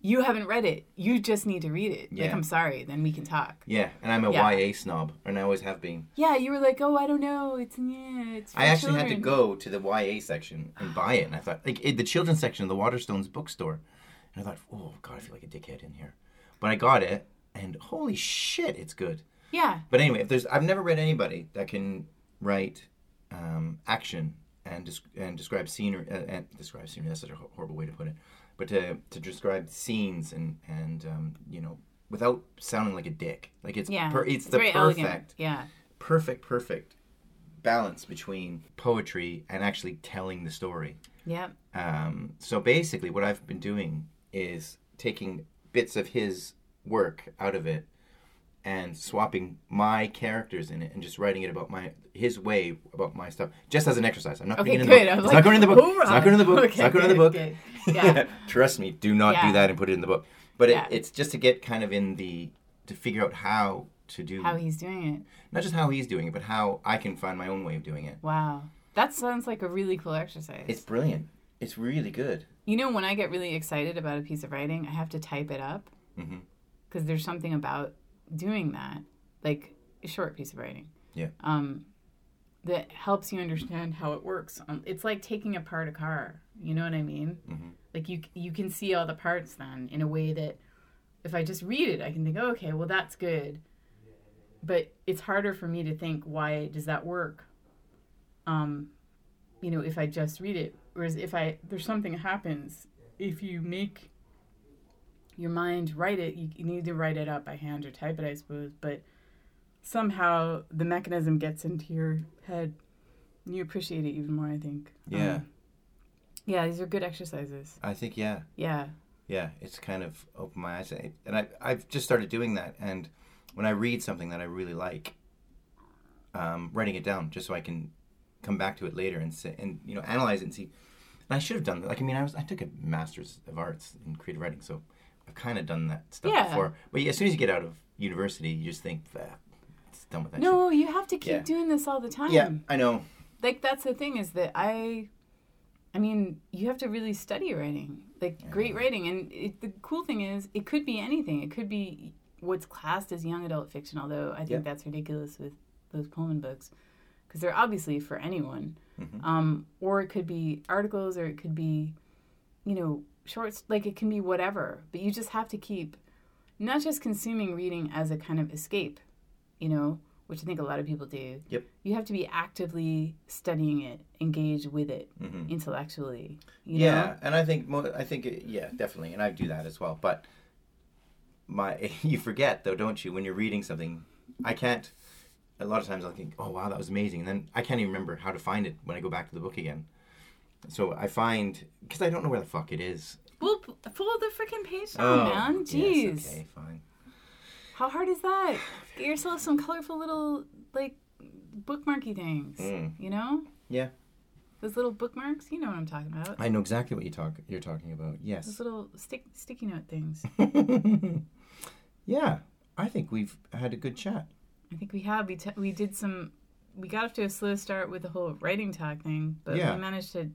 you haven't read it. You just need to read it. Yeah. Like, I'm sorry. Then we can talk. yeah, and I'm a Yeah. YA snob, and I always have been. Yeah, you were like, oh, I don't know. It's yeah, it's. I actually had to go to the YA section and buy it, and I thought like it, the children's section of the Waterstones bookstore, I thought, oh god, I feel like a dickhead in here, but I got it, and holy shit, it's good. Yeah, But anyway, if there's, I've never read anybody that can write um, action and desc- and describe scenery uh, and describe scenery. That's such a horrible way to put it. But to to describe scenes and and um, you know without sounding like a dick, like it's yeah. per- it's, the very perfect elegant. Yeah. perfect perfect balance between poetry and actually telling the story. Yep. Um, so basically, what I've been doing is taking bits of his work out of it and swapping my characters in it and just writing it about my his way about my stuff, just as an exercise. I'm not Okay, putting it in the book. It's like, not going in the book. It's not going in the book. it's Okay, not going in the book. good. Yeah. Trust me, do not do that and put it in the book. But Yeah. it, it's just to get kind of in the to figure out how to do How he's doing it. not just how he's doing it, but how I can find my own way of doing it. Wow. That sounds like a really cool exercise. It's brilliant. It's really good. you know, when I get really excited about a piece of writing, I have to type it up Mhm. because there's something about doing that, like a short piece of writing. Yeah. Um, that helps you understand how it works. Um, it's like taking apart a car. You know what I mean? Mhm. Like you you can see all the parts then in a way that if I just read it, I can think, oh, okay, well that's good. But it's harder for me to think why does that work? Um, you know, if I just read it, whereas if I there's something happens if you make your mind write it, you, you need to write it up by hand or type it, I suppose. But somehow the mechanism gets into your head. And you appreciate it even more, I think. Yeah. Um, yeah, these are good exercises. I think yeah. Yeah. yeah, it's kind of opened my eyes, and I I've just started doing that. And when I read something that I really like, um, writing it down just so I can come back to it later and say, and you know analyze it and see. I should have done that. Like I mean, I was I took a master's of arts in creative writing, so I've kind of done that stuff Yeah. before. But yeah, as soon as you get out of university, you just think that it's done with that. No, you have to keep Yeah. doing this all the time. Yeah, I know. Like that's the thing is that I I mean, you have to really study writing. Like great writing and it, the cool thing is it could be anything. It could be what's classed as young adult fiction, although I think Yeah. that's ridiculous with those Pullman books because they're obviously for anyone. Mm-hmm. Um, or it could be articles or it could be you know, shorts like it can be whatever, but you just have to keep not just consuming reading as a kind of escape, you know, which I think a lot of people do. Yep. You have to be actively studying it, engaged with it Mhm. intellectually. You yeah, know? and I think mo- I think it, yeah, definitely, and I do that as well. But my you forget though, don't you? When you're reading something, I can't. A lot of times I'll think, oh wow, that was amazing, and then I can't even remember how to find it when I go back to the book again. So I find because I don't know where the fuck it is. Well, pull the freaking page down, man. Oh, yes, Jeez. okay, fine. How hard is that? Get yourself some colorful little, like, bookmarky things. Mm. You know? Yeah, Those little bookmarks. You know what I'm talking about. I know exactly what you talk. You're talking about. Yes. Those little stick, sticky note things. yeah, I think we've had a good chat. I think we have. We, t- we did some. We got off to a slow start with the whole writing talk thing, but Yeah. we managed to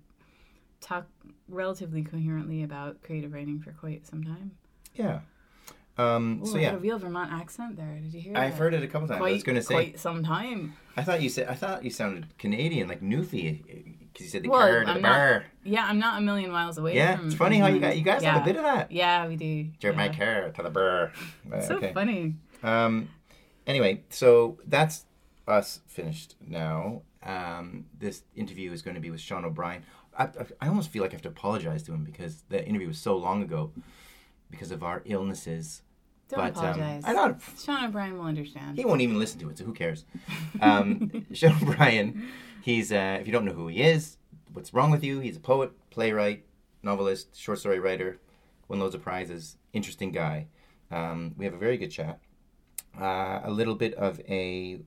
talk relatively coherently about creative writing for quite some time. Yeah. Um, Ooh, so I yeah, had a real Vermont accent there. Did you hear I've that? heard it a couple times. Quite, I was going to say. quite some time. I thought you said I thought you sounded Canadian, like Newfie, because you said the Well, car to the not- bar. Yeah, I'm not a million miles away. Yeah, from, it's funny how you got you guys yeah. have a bit of that. Yeah, we do. Drive my yeah. car to the bar. Uh, So okay. funny. Um, anyway, so that's us finished now. Um, this interview is going to be with Sean O'Brien. I, I, almost feel like I have to apologize to him because the interview was so long ago because of our illnesses. Don't but apologize. Um, I don't. Sean O'Brien will understand. He won't even listen to it, so who cares? Um, Sean O'Brien, he's, uh, if you don't know who he is, what's wrong with you? He's a poet, playwright, novelist, short story writer, won loads of prizes, interesting guy. Um, we have a very good chat. Uh, a little bit of a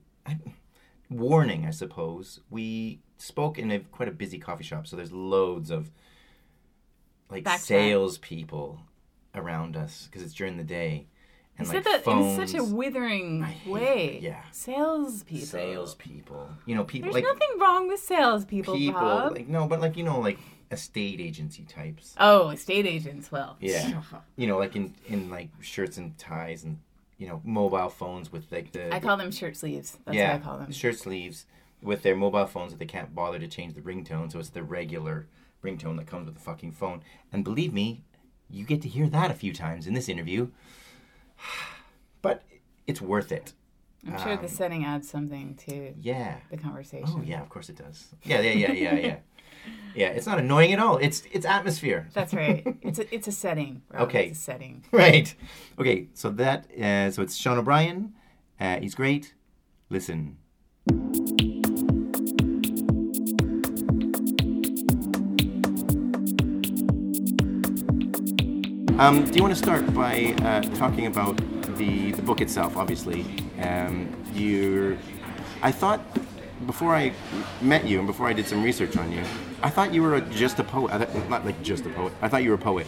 warning, I suppose. We spoke in a quite a busy coffee shop, so there's loads of like Backtrack. salespeople around us because it's during the day. And like that phones, in such a withering hate- way. yeah. Salespeople. salespeople. You know, people There's like nothing wrong with salespeople, people Bob. like no, but like you know, like estate agency types. oh, estate agents. Well, Yeah. You know, like in in like shirts and ties and you know mobile phones with like the I call them shirt sleeves. That's yeah what I call them. shirt sleeves with their mobile phones that they can't bother to change the ringtone, so it's the regular ringtone that comes with the fucking phone. And believe me, you get to hear that a few times in this interview. But it's worth it. I'm sure the um, setting adds something to Yeah. the conversation. Oh yeah, of course it does. Yeah, yeah, yeah, yeah, yeah. yeah, it's not annoying at all. It's it's atmosphere. That's right. It's a it's a setting. Rob. Okay. It's a setting. right. Okay, so that uh, so it's Sean O'Brien. Uh, he's great. Listen. Um, do you want to start by uh, talking about the the book itself? Obviously, um, you. I thought before I met you and before I did some research on you, I thought you were just a poet. I thought, not like just a poet. I thought you were a poet.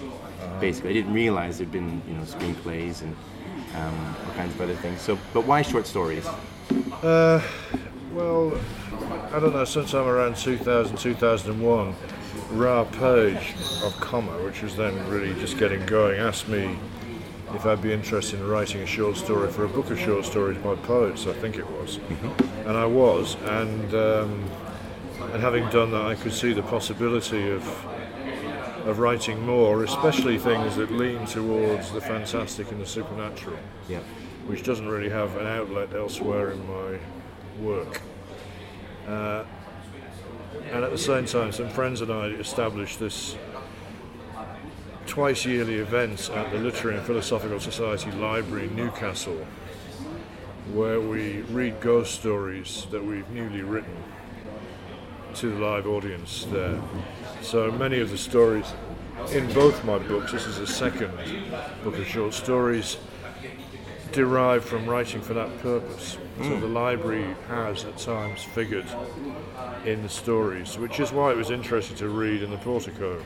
Basically, I didn't realize there'd been you know screenplays and um, all kinds of other things. So, but why short stories? Uh, well, I don't know, sometime around 2000, 2001, Ra Page of Comma, which was then really just getting going, asked me if I'd be interested in writing a short story for a book of short stories by poets, I think it was. And I was, and, um, and having done that, I could see the possibility of, of writing more, especially things that lean towards the fantastic and the supernatural Yeah. which doesn't really have an outlet elsewhere in my work. Uh, and at the same time, some friends and I established this twice yearly events at the Literary and Philosophical Society Library in Newcastle, where we read ghost stories that we've newly written to the live audience there. So many of the stories in both my books, this is the second book of short stories derived from writing for that purpose. So hmm. the library has at times figured in the stories, which is why it was interesting to read in the portico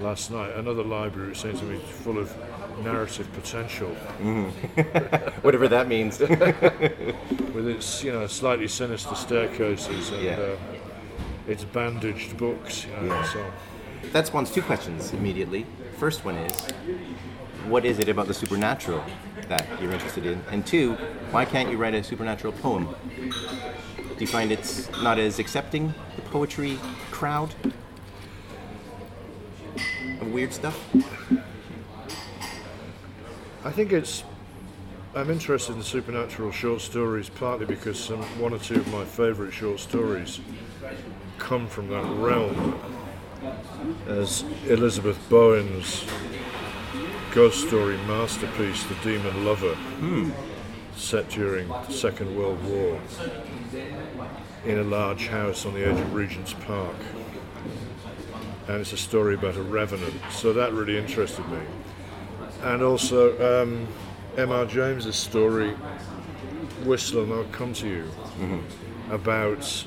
last night. Another library which seems to be full of narrative potential, Whatever that means. with its you know slightly sinister staircases and Yeah. uh, its bandaged books. You know, so. that spawns two questions immediately. First one is, what is it about the supernatural that you're interested in? And two, why can't you write a supernatural poem? Do you find it's not as accepting the poetry crowd of weird stuff? I think it's. I'm interested in supernatural short stories partly because some, one or two of my favourite short stories come from that realm. As Elizabeth Bowen's ghost story masterpiece, The Demon Lover, hmm. set during the Second World War in a large house on the edge of Regent's Park. And it's a story about a revenant, so that really interested me and also um, M.R. James's story, Whistle and I'll Come to You, about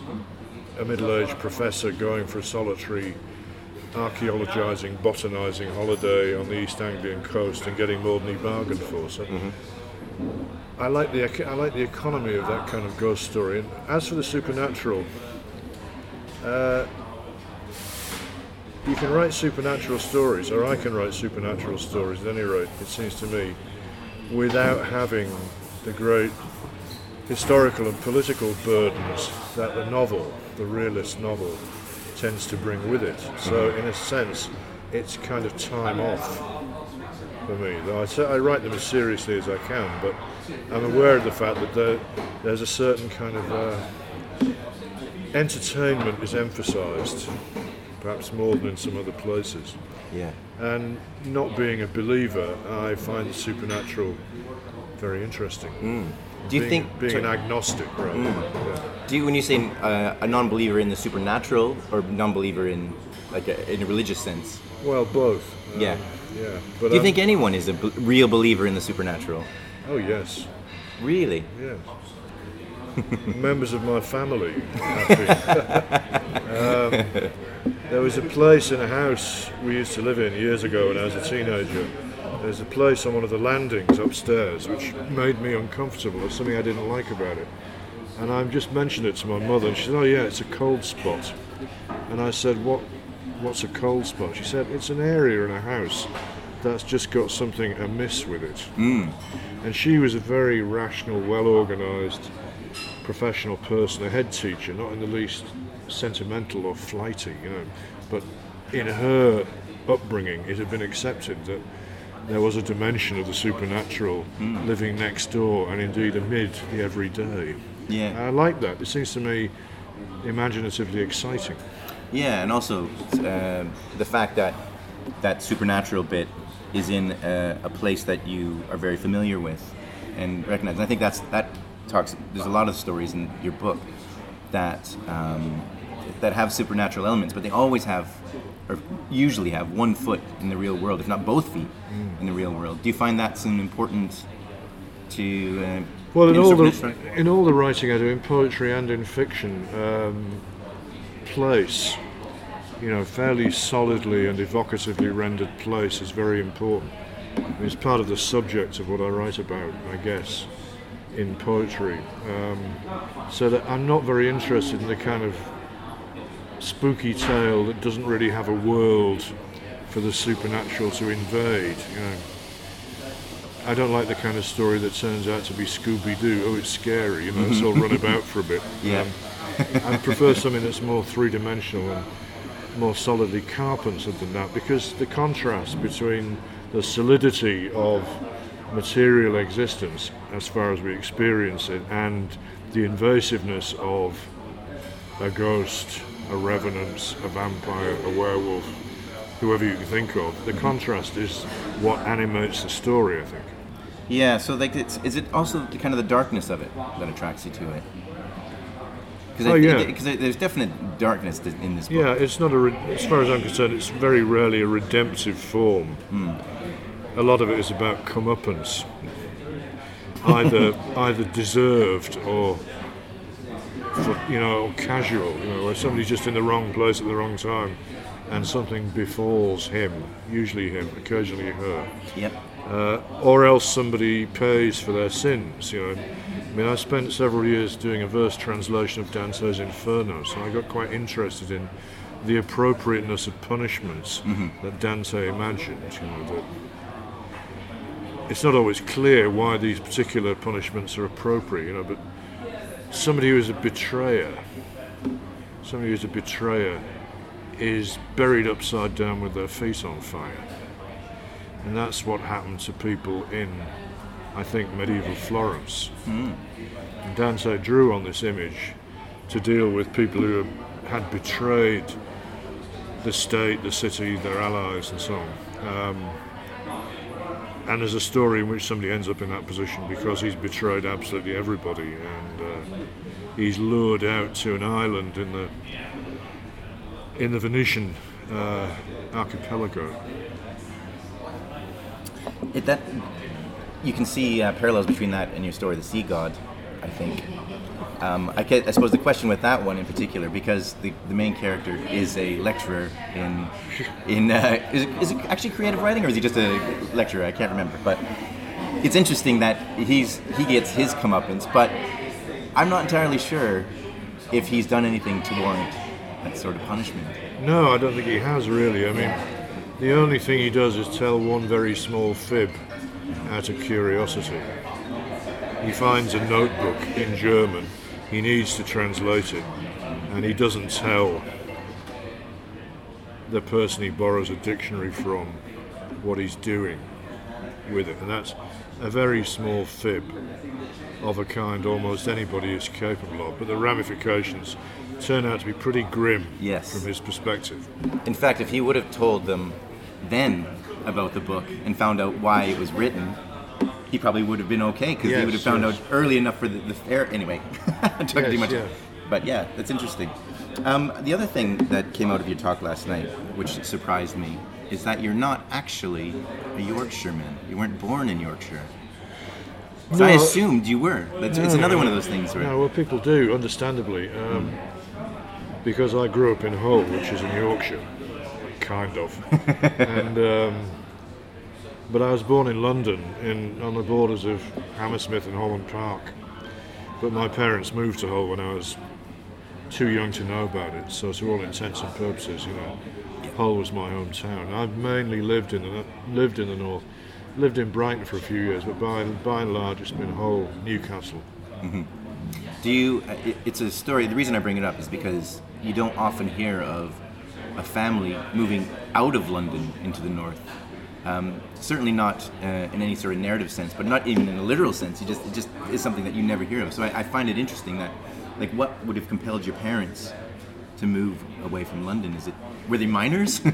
a middle-aged professor going for a solitary archaeologizing, botanizing holiday on the East Anglian coast and getting more than he bargained for. So I like the I like the economy of that kind of ghost story. And as for the supernatural, uh, you can write supernatural stories, or I can write supernatural stories at any rate, it seems to me, without having the great historical and political burdens that the novel, the realist novel, tends to bring with it. So, in a sense, it's kind of time off for me. Though I, write them as seriously as I can, but I'm aware of the fact that there, there's a certain kind of uh, entertainment is emphasised, perhaps more than in some other places. Yeah. And not being a believer, I find the supernatural very interesting. Do you being, think being so- an agnostic, rather? Yeah. Do you, when you say uh, a non-believer in the supernatural or non-believer in like a, in a religious sense? Well, both. Um, Yeah. Yeah. But Do you um, think anyone is a b- real believer in the supernatural? Oh yes. Really? Yes. Members of my family. Um, there was a place in a house we used to live in years ago when I was a teenager. There's a place on one of the landings upstairs which made me uncomfortable. There's something I didn't like about it. And I just mentioned it to my mother, and she said, "Oh yeah, it's a cold spot." And I said, "What? What's a cold spot?" She said, "It's an area in a house that's just got something amiss with it." Hmm. And she was a very rational, well organised professional person, a head teacher, not in the least sentimental or flighty, you know. But in her upbringing, it had been accepted that there was a dimension of the supernatural living next door and indeed amid the everyday. Yeah. I like that. It seems to me imaginatively exciting. Yeah, and also uh, the fact that that supernatural bit is in a, a place that you are very familiar with and recognize. And I think that's that talks. There's a lot of stories in your book that um, that have supernatural elements, but they always have, or usually have, one foot in the real world, if not both feet in the real world. Do you find that's an important to? Uh, Well, in all the in all the writing I do, in poetry and in fiction, um, place, you know, fairly solidly and evocatively rendered place is very important. It's part of the subject of what I write about, I guess, in poetry. Um, so that I'm not very interested in the kind of spooky tale that doesn't really have a world for the supernatural to invade. You know. I don't like the kind of story that turns out to be Scooby Doo. Oh, it's scary, you know, it's all run about for a bit. Yeah. Um, I prefer something that's more three dimensional and more solidly carpentered than that because the contrast between the solidity of material existence as far as we experience it and the invasiveness of a ghost, a revenant, a vampire, a werewolf, whoever you can think of, the mm-hmm. contrast is what animates the story, I think. Yeah, so like, it's, is it also the kind of the darkness of it that attracts you to it? Because Oh, yeah. there's definite darkness in this book. Yeah, it's not a. Re- as far as I'm concerned, it's very rarely a redemptive form. Hmm. A lot of it is about comeuppance, either either deserved or, you know, casual. You know, where somebody's just in the wrong place at the wrong time, and something befalls him, usually him, occasionally her. Yep. uh, or else somebody pays for their sins. You know, I mean, I spent several years doing a verse translation of Dante's Inferno, so I got quite interested in the appropriateness of punishments that Dante imagined. You know, that it's not always clear why these particular punishments are appropriate. You know, but somebody who is a betrayer, somebody who is a betrayer, is buried upside down with their feet on fire. And that's what happened to people in, I think, medieval Florence. And Dante drew on this image to deal with people who had betrayed the state, the city, their allies, and so on. Um, and there's a story in which somebody ends up in that position because he's betrayed absolutely everybody, and uh, he's lured out to an island in the in the Venetian uh, archipelago. It, that you can see uh, parallels between that and your story, the Sea God. I think. Um, I, ca- I suppose the question with that one in particular, because the, the main character is a lecturer in in uh, is, it, is it actually creative writing or is he just a lecturer? I can't remember, but it's interesting that he's he gets his comeuppance, but I'm not entirely sure if he's done anything to warrant that sort of punishment. No, I don't think he has really. I mean, the only thing he does is tell one very small fib out of curiosity. He finds a notebook in German. He needs to translate it, and he doesn't tell the person he borrows a dictionary from what he's doing with it. And that's a very small fib of a kind almost anybody is capable of. But the ramifications turn out to be pretty grim Yes. from his perspective. In fact, if he would have told them then about the book and found out why it was written, he probably would have been okay because he would have found yes. out early enough for the, the fair. Anyway, I'm talking Yes, too much. yeah. But yeah, that's interesting. Um, the other thing that came out of your talk last night, which surprised me, is that you're not actually a Yorkshireman. You weren't born in Yorkshire. So I assumed you were. That's, it's another one of those things where. No, well, people do, understandably, um, because I grew up in Hull, which is in Yorkshire, kind of, and um, but I was born in London, in on the borders of Hammersmith and Holland Park. But my parents moved to Hull when I was too young to know about it. So, to all intents and purposes, you know, Hull was my hometown. I've mainly lived in the lived in the north, lived in Brighton for a few years, but by by and large, it's been Hull, Newcastle. Do you? uh, It, it's a story. The reason I bring it up is because you don't often hear of a family moving out of London into the north. Um, certainly not uh, in any sort of narrative sense, but not even in a literal sense. You just it just is something that you never hear of. So I, I find it interesting that, like, what would have compelled your parents to move away from London? Is it were they miners?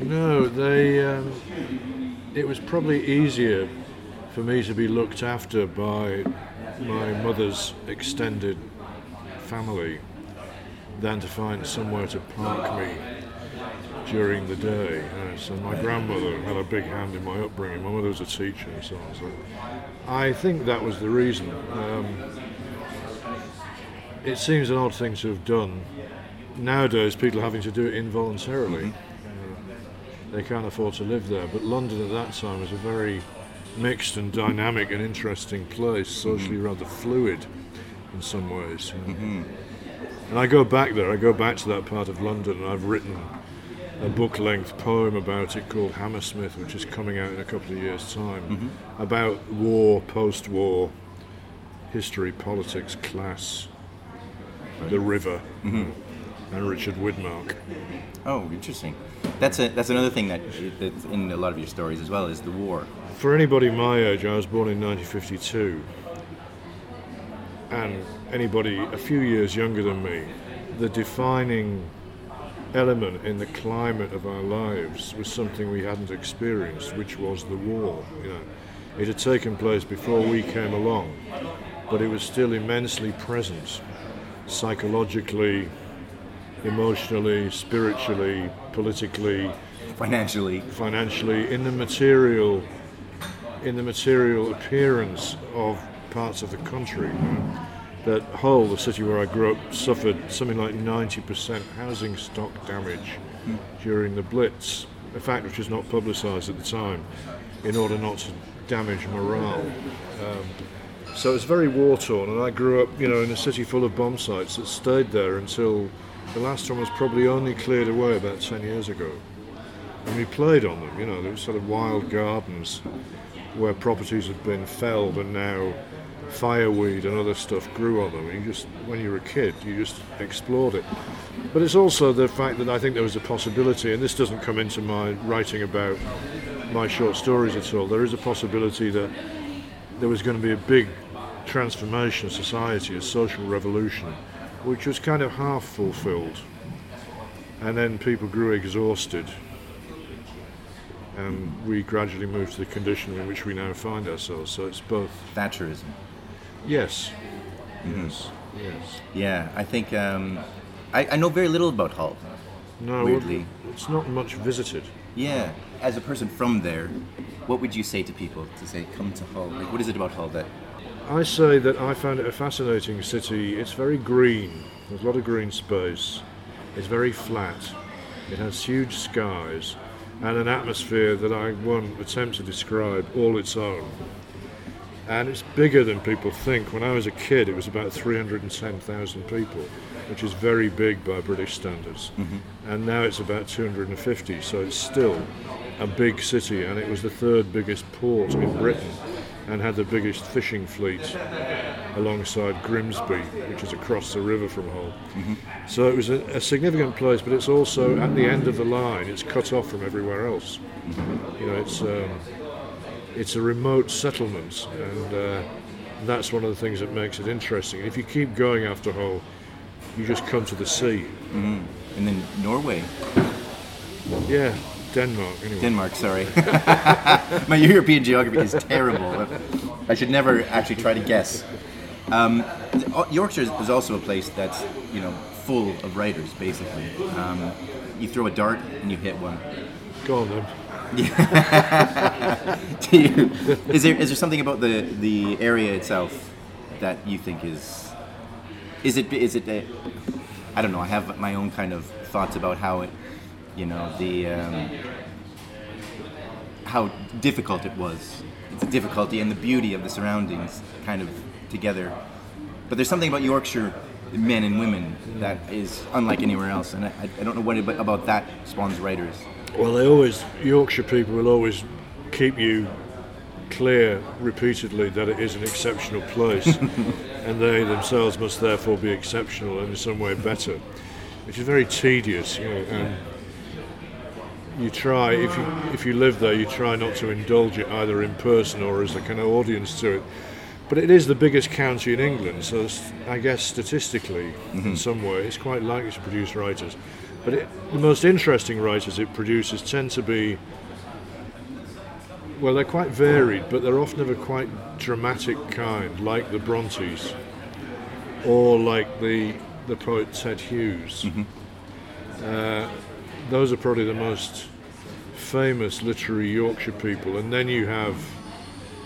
No, they. Um, it was probably easier for me to be looked after by my mother's extended family than to find somewhere to park me during the day. Uh, so my grandmother had a big hand in my upbringing. My mother was a teacher and so on. So I think that was the reason. Um, it seems an odd thing to have done. Nowadays, people are having to do it involuntarily they can't afford to live there. But London at that time was a very mixed and dynamic and interesting place, socially rather fluid in some ways. you know. And I go back there, I go back to that part of London, and I've written a book length poem about it called Hammersmith, which is coming out in a couple of years' time, mm-hmm. about war, post war, history, politics, class, the river, mm-hmm. and Richard Widmark. oh, interesting. That's a, that's another thing that that's in a lot of your stories as well is the war. For anybody my age, I was born in 1952, and anybody a few years younger than me, the defining element in the climate of our lives was something we hadn't experienced, which was the war. You know, it had taken place before we came along, but it was still immensely present. psychologically, emotionally, spiritually, politically, Financially. financially, in the material, in the material appearance of parts of the country. you know. That Hull, the city where I grew up, suffered something like 90% housing stock damage during the Blitz, a fact which was not publicised at the time, in order not to damage morale. Um, so it's very war torn, and I grew up, you know, in a city full of bomb sites that stayed there until the last one was probably only cleared away about 10 years ago. And we played on them, you know, there were sort of wild gardens where properties had been felled and now fireweed and other stuff grew on them. You just, when you were a kid, you just explored it. But it's also the fact that I think there was a possibility, and this doesn't come into my writing about my short stories at all. There is a possibility that there was going to be a big transformation of society, a social revolution, which was kind of half fulfilled. And then people grew exhausted. And we gradually moved to the condition in which we now find ourselves. So it's both Thatcherism. Yes, yes, yes. Yeah, I think um, I, I know very little about Hull. No, Weirdly. it's not much visited. Yeah, as a person from there, what would you say to people to say come to Hull? Like, what is it about Hull that? I say that I found it a fascinating city. It's very green. There's a lot of green space. It's very flat. It has huge skies and an atmosphere that I won't attempt to describe all its own. And it's bigger than people think. When I was a kid, it was about 310,000 people, which is very big by British standards. Mm-hmm. And now it's about 250, so it's still a big city. And it was the third biggest port in Britain and had the biggest fishing fleet alongside Grimsby, which is across the river from Hull. Mm-hmm. So it was a, a significant place, but it's also at the end of the line. It's cut off from everywhere else. Mm-hmm. You know, it's um, it's a remote settlement, and uh, that's one of the things that makes it interesting. If you keep going after Hull, you just come to the sea. And then Norway, Yeah, Denmark. Anyway. Denmark. Sorry, my European geography is terrible. I should never actually try to guess. Um, Yorkshire is also a place that's you know full of writers. Basically, um, you throw a dart and you hit one. Go on then. Do you, is there is there something about the the area itself that you think is is it is it a, I don't know I have my own kind of thoughts about how it you know the um, how difficult it was. The difficulty and the beauty of the surroundings kind of together. But there's something about Yorkshire men and women that is unlike anywhere else. And I, I don't know what it, about that spawns writers Well, they always Yorkshire people will always keep you clear repeatedly that it is an exceptional place, and they themselves must therefore be exceptional and in some way better, which is very tedious. You know, and you try if you if you live there, you try not to indulge it either in person or as a kind of audience to it. But it is the biggest county in England, so I guess statistically, in mm-hmm. some way, it's quite likely to produce writers. But it, the most interesting writers it produces tend to be, well, they're quite varied, but they're often of a quite dramatic kind, like the Brontes, or like the the poet Ted Hughes. Uh, those are probably the most famous literary Yorkshire people, and then you have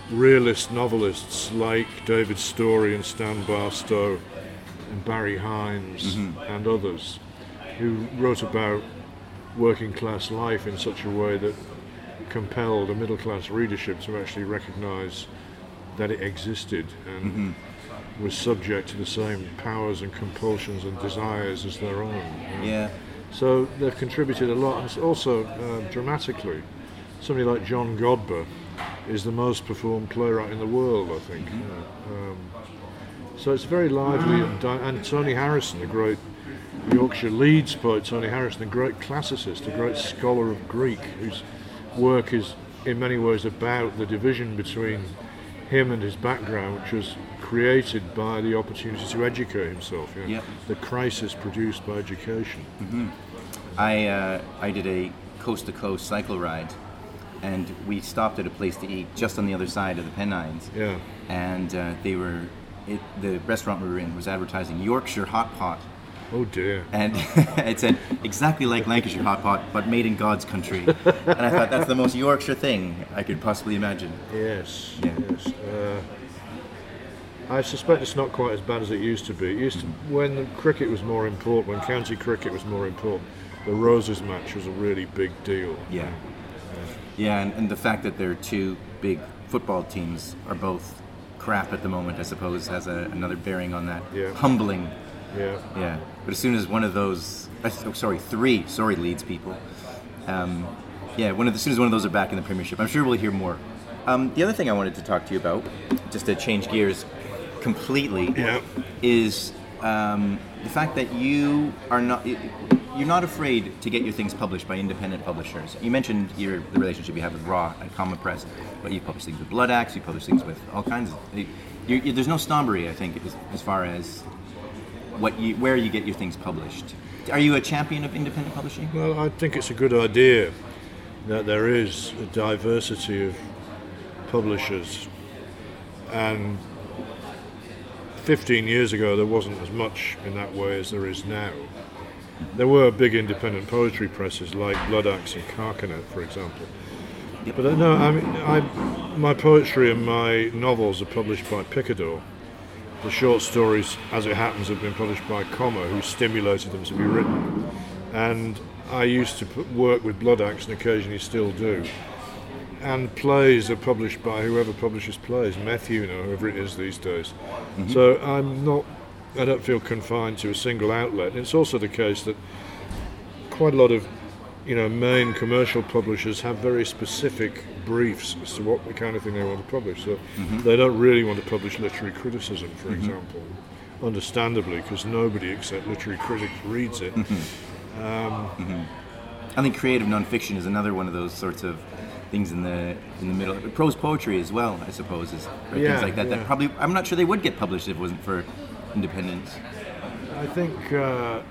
realist novelists like David Storey and Stan Barstow and Barry Hines and others who wrote about working class life in such a way that compelled a middle class readership to actually recognise that it existed and was subject to the same powers and compulsions and desires as their own. you know. yeah So they've contributed a lot, and also uh, dramatically. Somebody like John Godber is the most performed playwright in the world, I think. Yeah. Um, so it's very lively, and, di- and Tony Harrison, the great Yorkshire Leeds poet, Tony Harrison, a great classicist, a great scholar of Greek, whose work is in many ways about the division between him and his background, which was created by the opportunity to educate himself. you know, Yep. The crisis produced by education. I uh, I did a coast to coast cycle ride, and we stopped at a place to eat just on the other side of the Pennines. Yeah. And uh, they were it, the restaurant we were in was advertising Yorkshire hot pot, Oh dear. and it said exactly like Lancashire hot pot, but made in God's country. and I thought that's the most Yorkshire thing I could possibly imagine. Yes. Yeah. Yes. Uh, I suspect it's not quite as bad as it used to be. It used to, when cricket was more important, when county cricket was more important, the Roses match was a really big deal. Yeah. Yeah, and, and the fact that their two big football teams are both crap at the moment, I suppose, has a, another bearing on that. Yeah. Humbling. Yeah. Yeah. But as soon as one of those, oh, sorry, three, sorry, Leeds people. Um, yeah, one of the, as soon as one of those are back in the Premiership, I'm sure we'll hear more. Um, the other thing I wanted to talk to you about, just to change gears completely, Yeah. is um, the fact that you are not you're not afraid to get your things published by independent publishers. You mentioned your the relationship you have with Ra and Comma Press, but you publish things with Bloodaxe, you publish things with all kinds of. You, you, there's no snobbery, I think, as, as far as what you where you get your things published. Are you a champion of independent publishing? Well, I think it's a good idea that there is a diversity of publishers, and 15 years ago there wasn't as much in that way as there is now. There were big independent poetry presses like Bloodaxe and Carcanet, for example. But uh, no, I mean, I, my poetry and my novels are published by Picador. The short stories, as it happens, have been published by Comma, who stimulated them to be written. And I used to p- work with Bloodaxe and occasionally still do. And plays are published by whoever publishes plays, Methuen or whoever it is these days. Mm-hmm. So I'm not, I don't feel confined to a single outlet. It's also the case that quite a lot of, you know, main commercial publishers have very specific briefs as to what the kind of thing they want to publish. So mm-hmm. they don't really want to publish literary criticism, for mm-hmm. example. Understandably, because nobody except literary critics reads it. Mm-hmm. Um, I think creative nonfiction is another one of those sorts of things in the in the middle. Prose poetry as well, I suppose, is right, Yeah, things like that. yeah. That probably I'm not sure they would get published if it wasn't for independence. I think uh,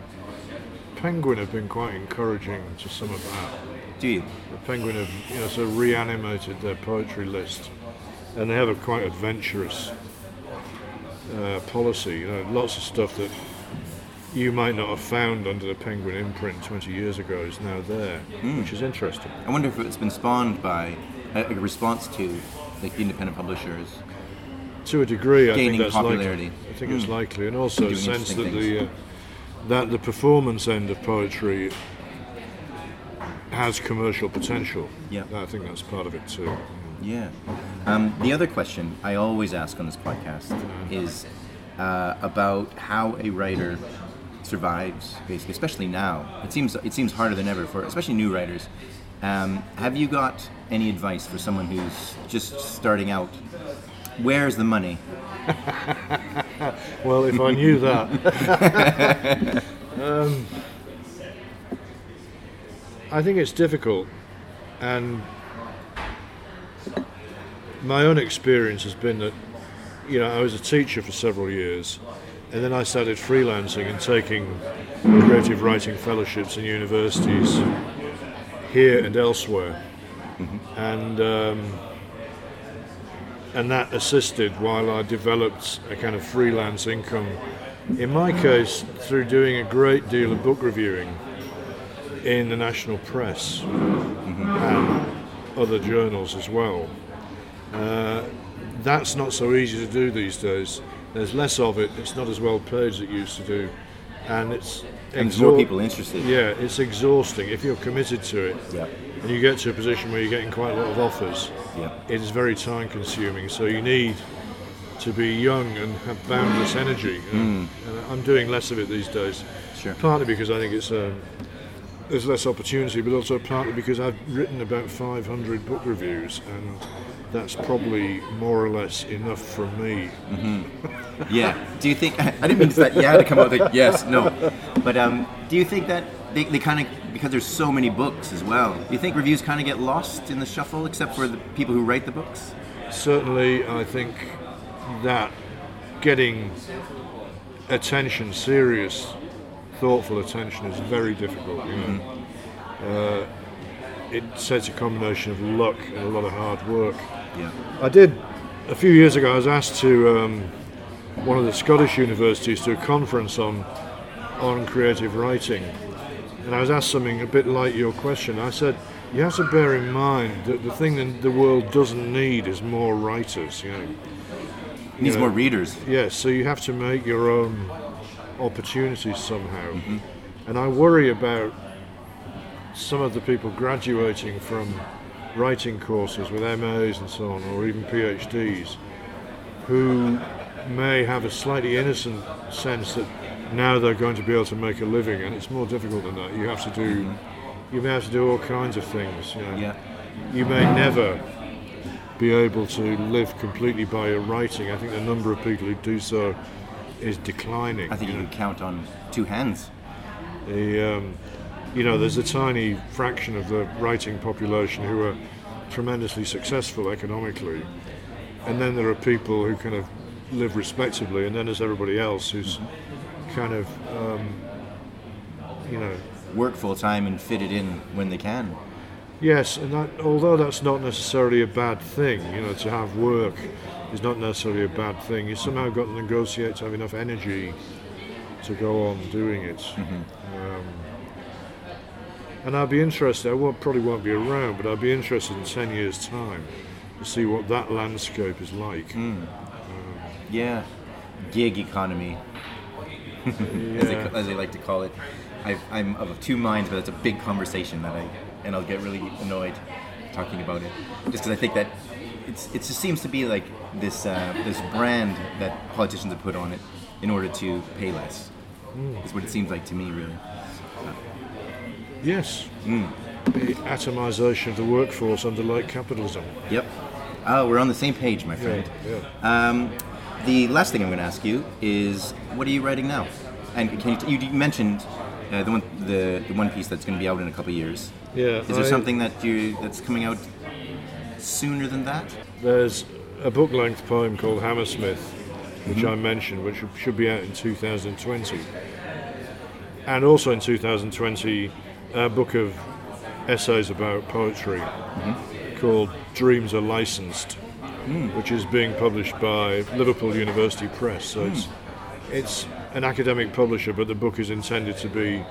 Penguin have been quite encouraging to some of that. Do you? The Penguin have, you know, sort of reanimated their poetry list, and they have a quite adventurous uh, policy. You know, lots of stuff that you might not have found under the Penguin imprint 20 years ago is now there, which is interesting. I wonder if it's been spawned by a, response to like the independent publishers. To a degree, I think that's popularity. likely. I think it's likely, and also a sense that interesting the uh, that the performance end of poetry has commercial potential. Yeah. I think that's part of it too. Yeah. Um, the other question I always ask on this podcast is uh, about how a writer survives, basically, especially now. It seems it seems harder than ever for especially new writers. Um, have you got any advice for someone who's just starting out? Where's the money? Well, if I knew that. um, I think it's difficult, and my own experience has been that, you know, I was a teacher for several years, and then I started freelancing and taking creative writing fellowships in universities here and elsewhere, and. Um, and that assisted while I developed a kind of freelance income. In my case, through doing a great deal of book reviewing in the national press and other journals as well. Uh, that's not so easy to do these days. There's less of it. It's not as well paid as it used to do, and it's And more people interested. Yeah, it's exhausting if you're committed to it, Yeah. and you get to a position where you're getting quite a lot of offers Yeah. it is very time consuming. So you need to be young and have boundless energy. know. And I'm doing less of it these days. Sure. Partly because I think it's um, there's less opportunity, but also partly because I've written about 500 book reviews, and that's probably more or less enough for me. Yeah. Do you think? I didn't mean to say you had to come out with yes, no. But um, do you think that they, they kind of because there's so many books as well? Do you think reviews kind of get lost in the shuffle, except for the people who write the books? Certainly, I think that getting attention, serious, thoughtful attention, is very difficult. You know, uh, it takes a combination of luck and a lot of hard work. Yeah. I did a few years ago. I was asked to um, one of the Scottish universities to a conference on on creative writing, and I was asked something a bit like your question. I said, you have to bear in mind that the thing that the world doesn't need is more writers. You know, It needs know, more readers. Yes, so you have to make your own opportunities somehow. And I worry about some of the people graduating from writing courses with MAs and so on, or even PhDs, who may have a slightly innocent sense that now they're going to be able to make a living, and it's more difficult than that. You have to do, you may have to do all kinds of things. You know. Yeah. You may never be able to live completely by your writing. I think the number of people who do so is declining. I think you know. can count on two hands. The, um, you know, there's a tiny fraction of the writing population who are tremendously successful economically, and then there are people who kind of live respectably, and then there's everybody else who's kind of, um, you know, Work full time and fit it in when they can. Yes, and that, although that's not necessarily a bad thing, you know, to have work is not necessarily a bad thing. You somehow got to negotiate to have enough energy to go on doing it. Mm-hmm. Um, and I'd be interested. I won't, probably won't be around, but I'd be interested in ten years' time to see what that landscape is like. Mm. Um, yeah. Gig economy, as, they, as they like to call it. I've, I'm of two minds, but it's a big conversation that I, and I'll get really annoyed talking about it, just because I think that it's it just seems to be like this uh, this brand that politicians have put on it in order to pay less. Is what it seems like to me, really. Yes, the atomization of the workforce under light capitalism. Yep. Oh, we're on the same page, my friend. yeah. Um, the last thing I'm going to ask you is, what are you writing now? And can you, you mentioned uh, the one the, the one piece that's going to be out in a couple of years. Yeah. Is there I- something that you that's coming out sooner than that? There's a book length poem called Hammersmith, which Mm-hmm. I mentioned, which should be out in 2020. And also in 2020, a book of essays about poetry Mm-hmm. called Dreams Are Licensed, Mm. which is being published by Liverpool University Press. So it's, Mm. it's an academic publisher, but the book is intended to be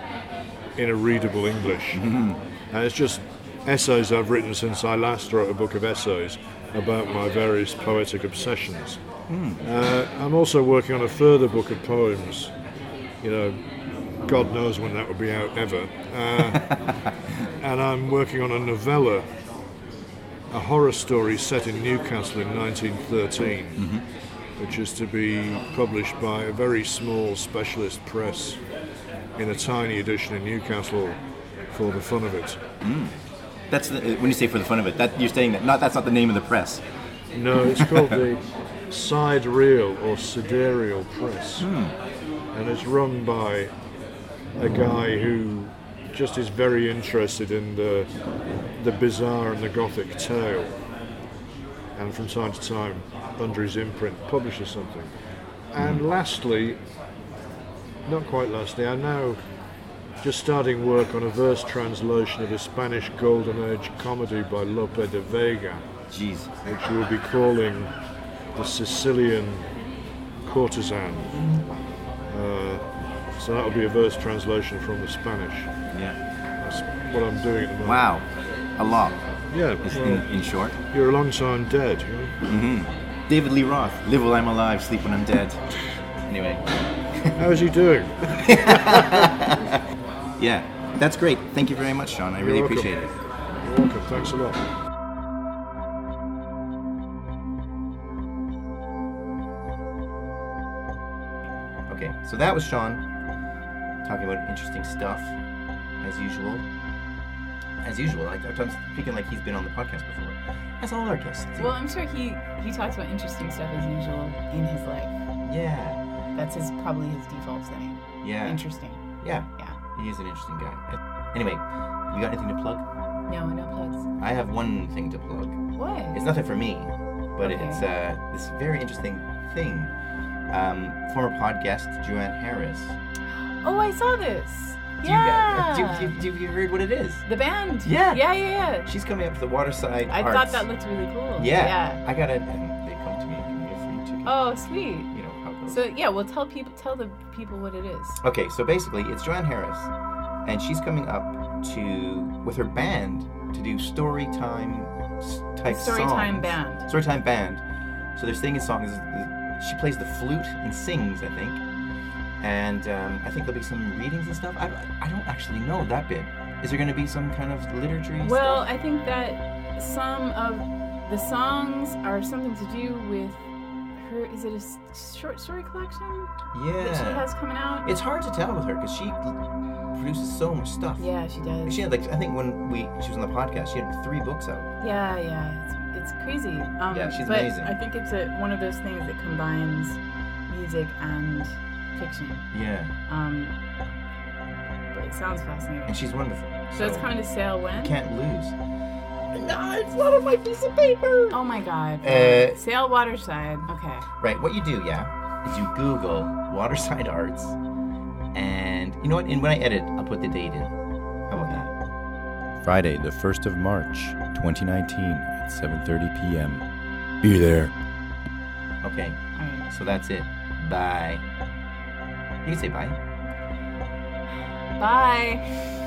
in a readable English. Mm-hmm. And it's just essays I've written since I last wrote a book of essays about my various poetic obsessions. Uh, I'm also working on a further book of poems. You know, God knows when that will be out ever. Uh, and I'm working on a novella, a horror story set in Newcastle in 1913, which is to be published by a very small specialist press in a tiny edition in Newcastle for the fun of it. Mm. That's the, when you say for the fun of it. That you're saying that not that's not the name of the press. No, it's called the Side Reel or Sidereal Press. Hmm. And it's run by a guy who just is very interested in the, the bizarre and the gothic tale. And from time to time, under his imprint, publishes something. And hmm. lastly, not quite lastly, I'm now just starting work on a verse translation of a Spanish Golden Age comedy by Lope de Vega Jeez. which we'll be calling the Sicilian courtesan. Uh, so that'll be a verse translation from the Spanish. Yeah. That's what I'm doing at the moment. Wow. A lot. Yeah, well, in, in short. you're a long time dead. You know? David Lee Roth. Live while I'm alive, sleep when I'm dead. Anyway. How's he doing? Yeah. That's great. Thank you very much, Sean. I really You're welcome. appreciate it. You're welcome. Thanks a lot. Okay, so that was Sean talking about interesting stuff, as usual. As usual, I, I'm speaking like he's been on the podcast before. As all our guests do. Well, I'm sure he he talks about interesting stuff as usual in his life. yeah, That's his probably his default setting. yeah, Interesting. yeah. Yeah. He is an interesting guy. Anyway, you got anything to plug? No, no plugs. I have one thing to plug. What? It's nothing for me, but Okay. it's uh, this very interesting thing. Um, former podcast Joanne Harris. Oh, I saw this. Do Yeah. you, guys, do, do, do you heard what it is? the band. Yeah. Yeah, yeah, yeah. She's coming up to the Waterside. I Arts. thought that looked really cool. Yeah. Yeah. I got it, and they come to me and give me a free ticket. Oh, sweet. So yeah, well, tell people, tell the people what it is. Okay, so basically, it's Joanne Harris, and she's coming up to with her band to do story time type Storytime songs. band. Storytime band. So they're singing songs. She plays the flute and sings, I think. And um, I think there'll be some readings and stuff. I, I don't actually know that bit. Is there going to be some kind of liturgy? Well, stuff? I think that some of the songs are something to do with her. Is it a short story collection yeah. that she has coming out? It's hard to tell with her because she produces so much stuff. yeah, she does. She had like I think when we she was on the podcast, she had three books out. Yeah, yeah, it's, it's crazy. Um, Yeah, she's but amazing. I think it's a, one of those things that combines music and fiction. Yeah, Um, but it sounds fascinating. and she's wonderful. So it's coming to Sale when? can't lose. No, it's not on my piece of paper. Oh my god. Uh, Sale Waterside. Okay. Right, what you do, yeah, is you Google Waterside Arts, and you know what? And when I edit, I'll put the date in. How about that? Friday, the 1st of March, 2019 at 7:30 p.m. Be there. Okay, All right. so that's it. Bye. You can say bye. Bye.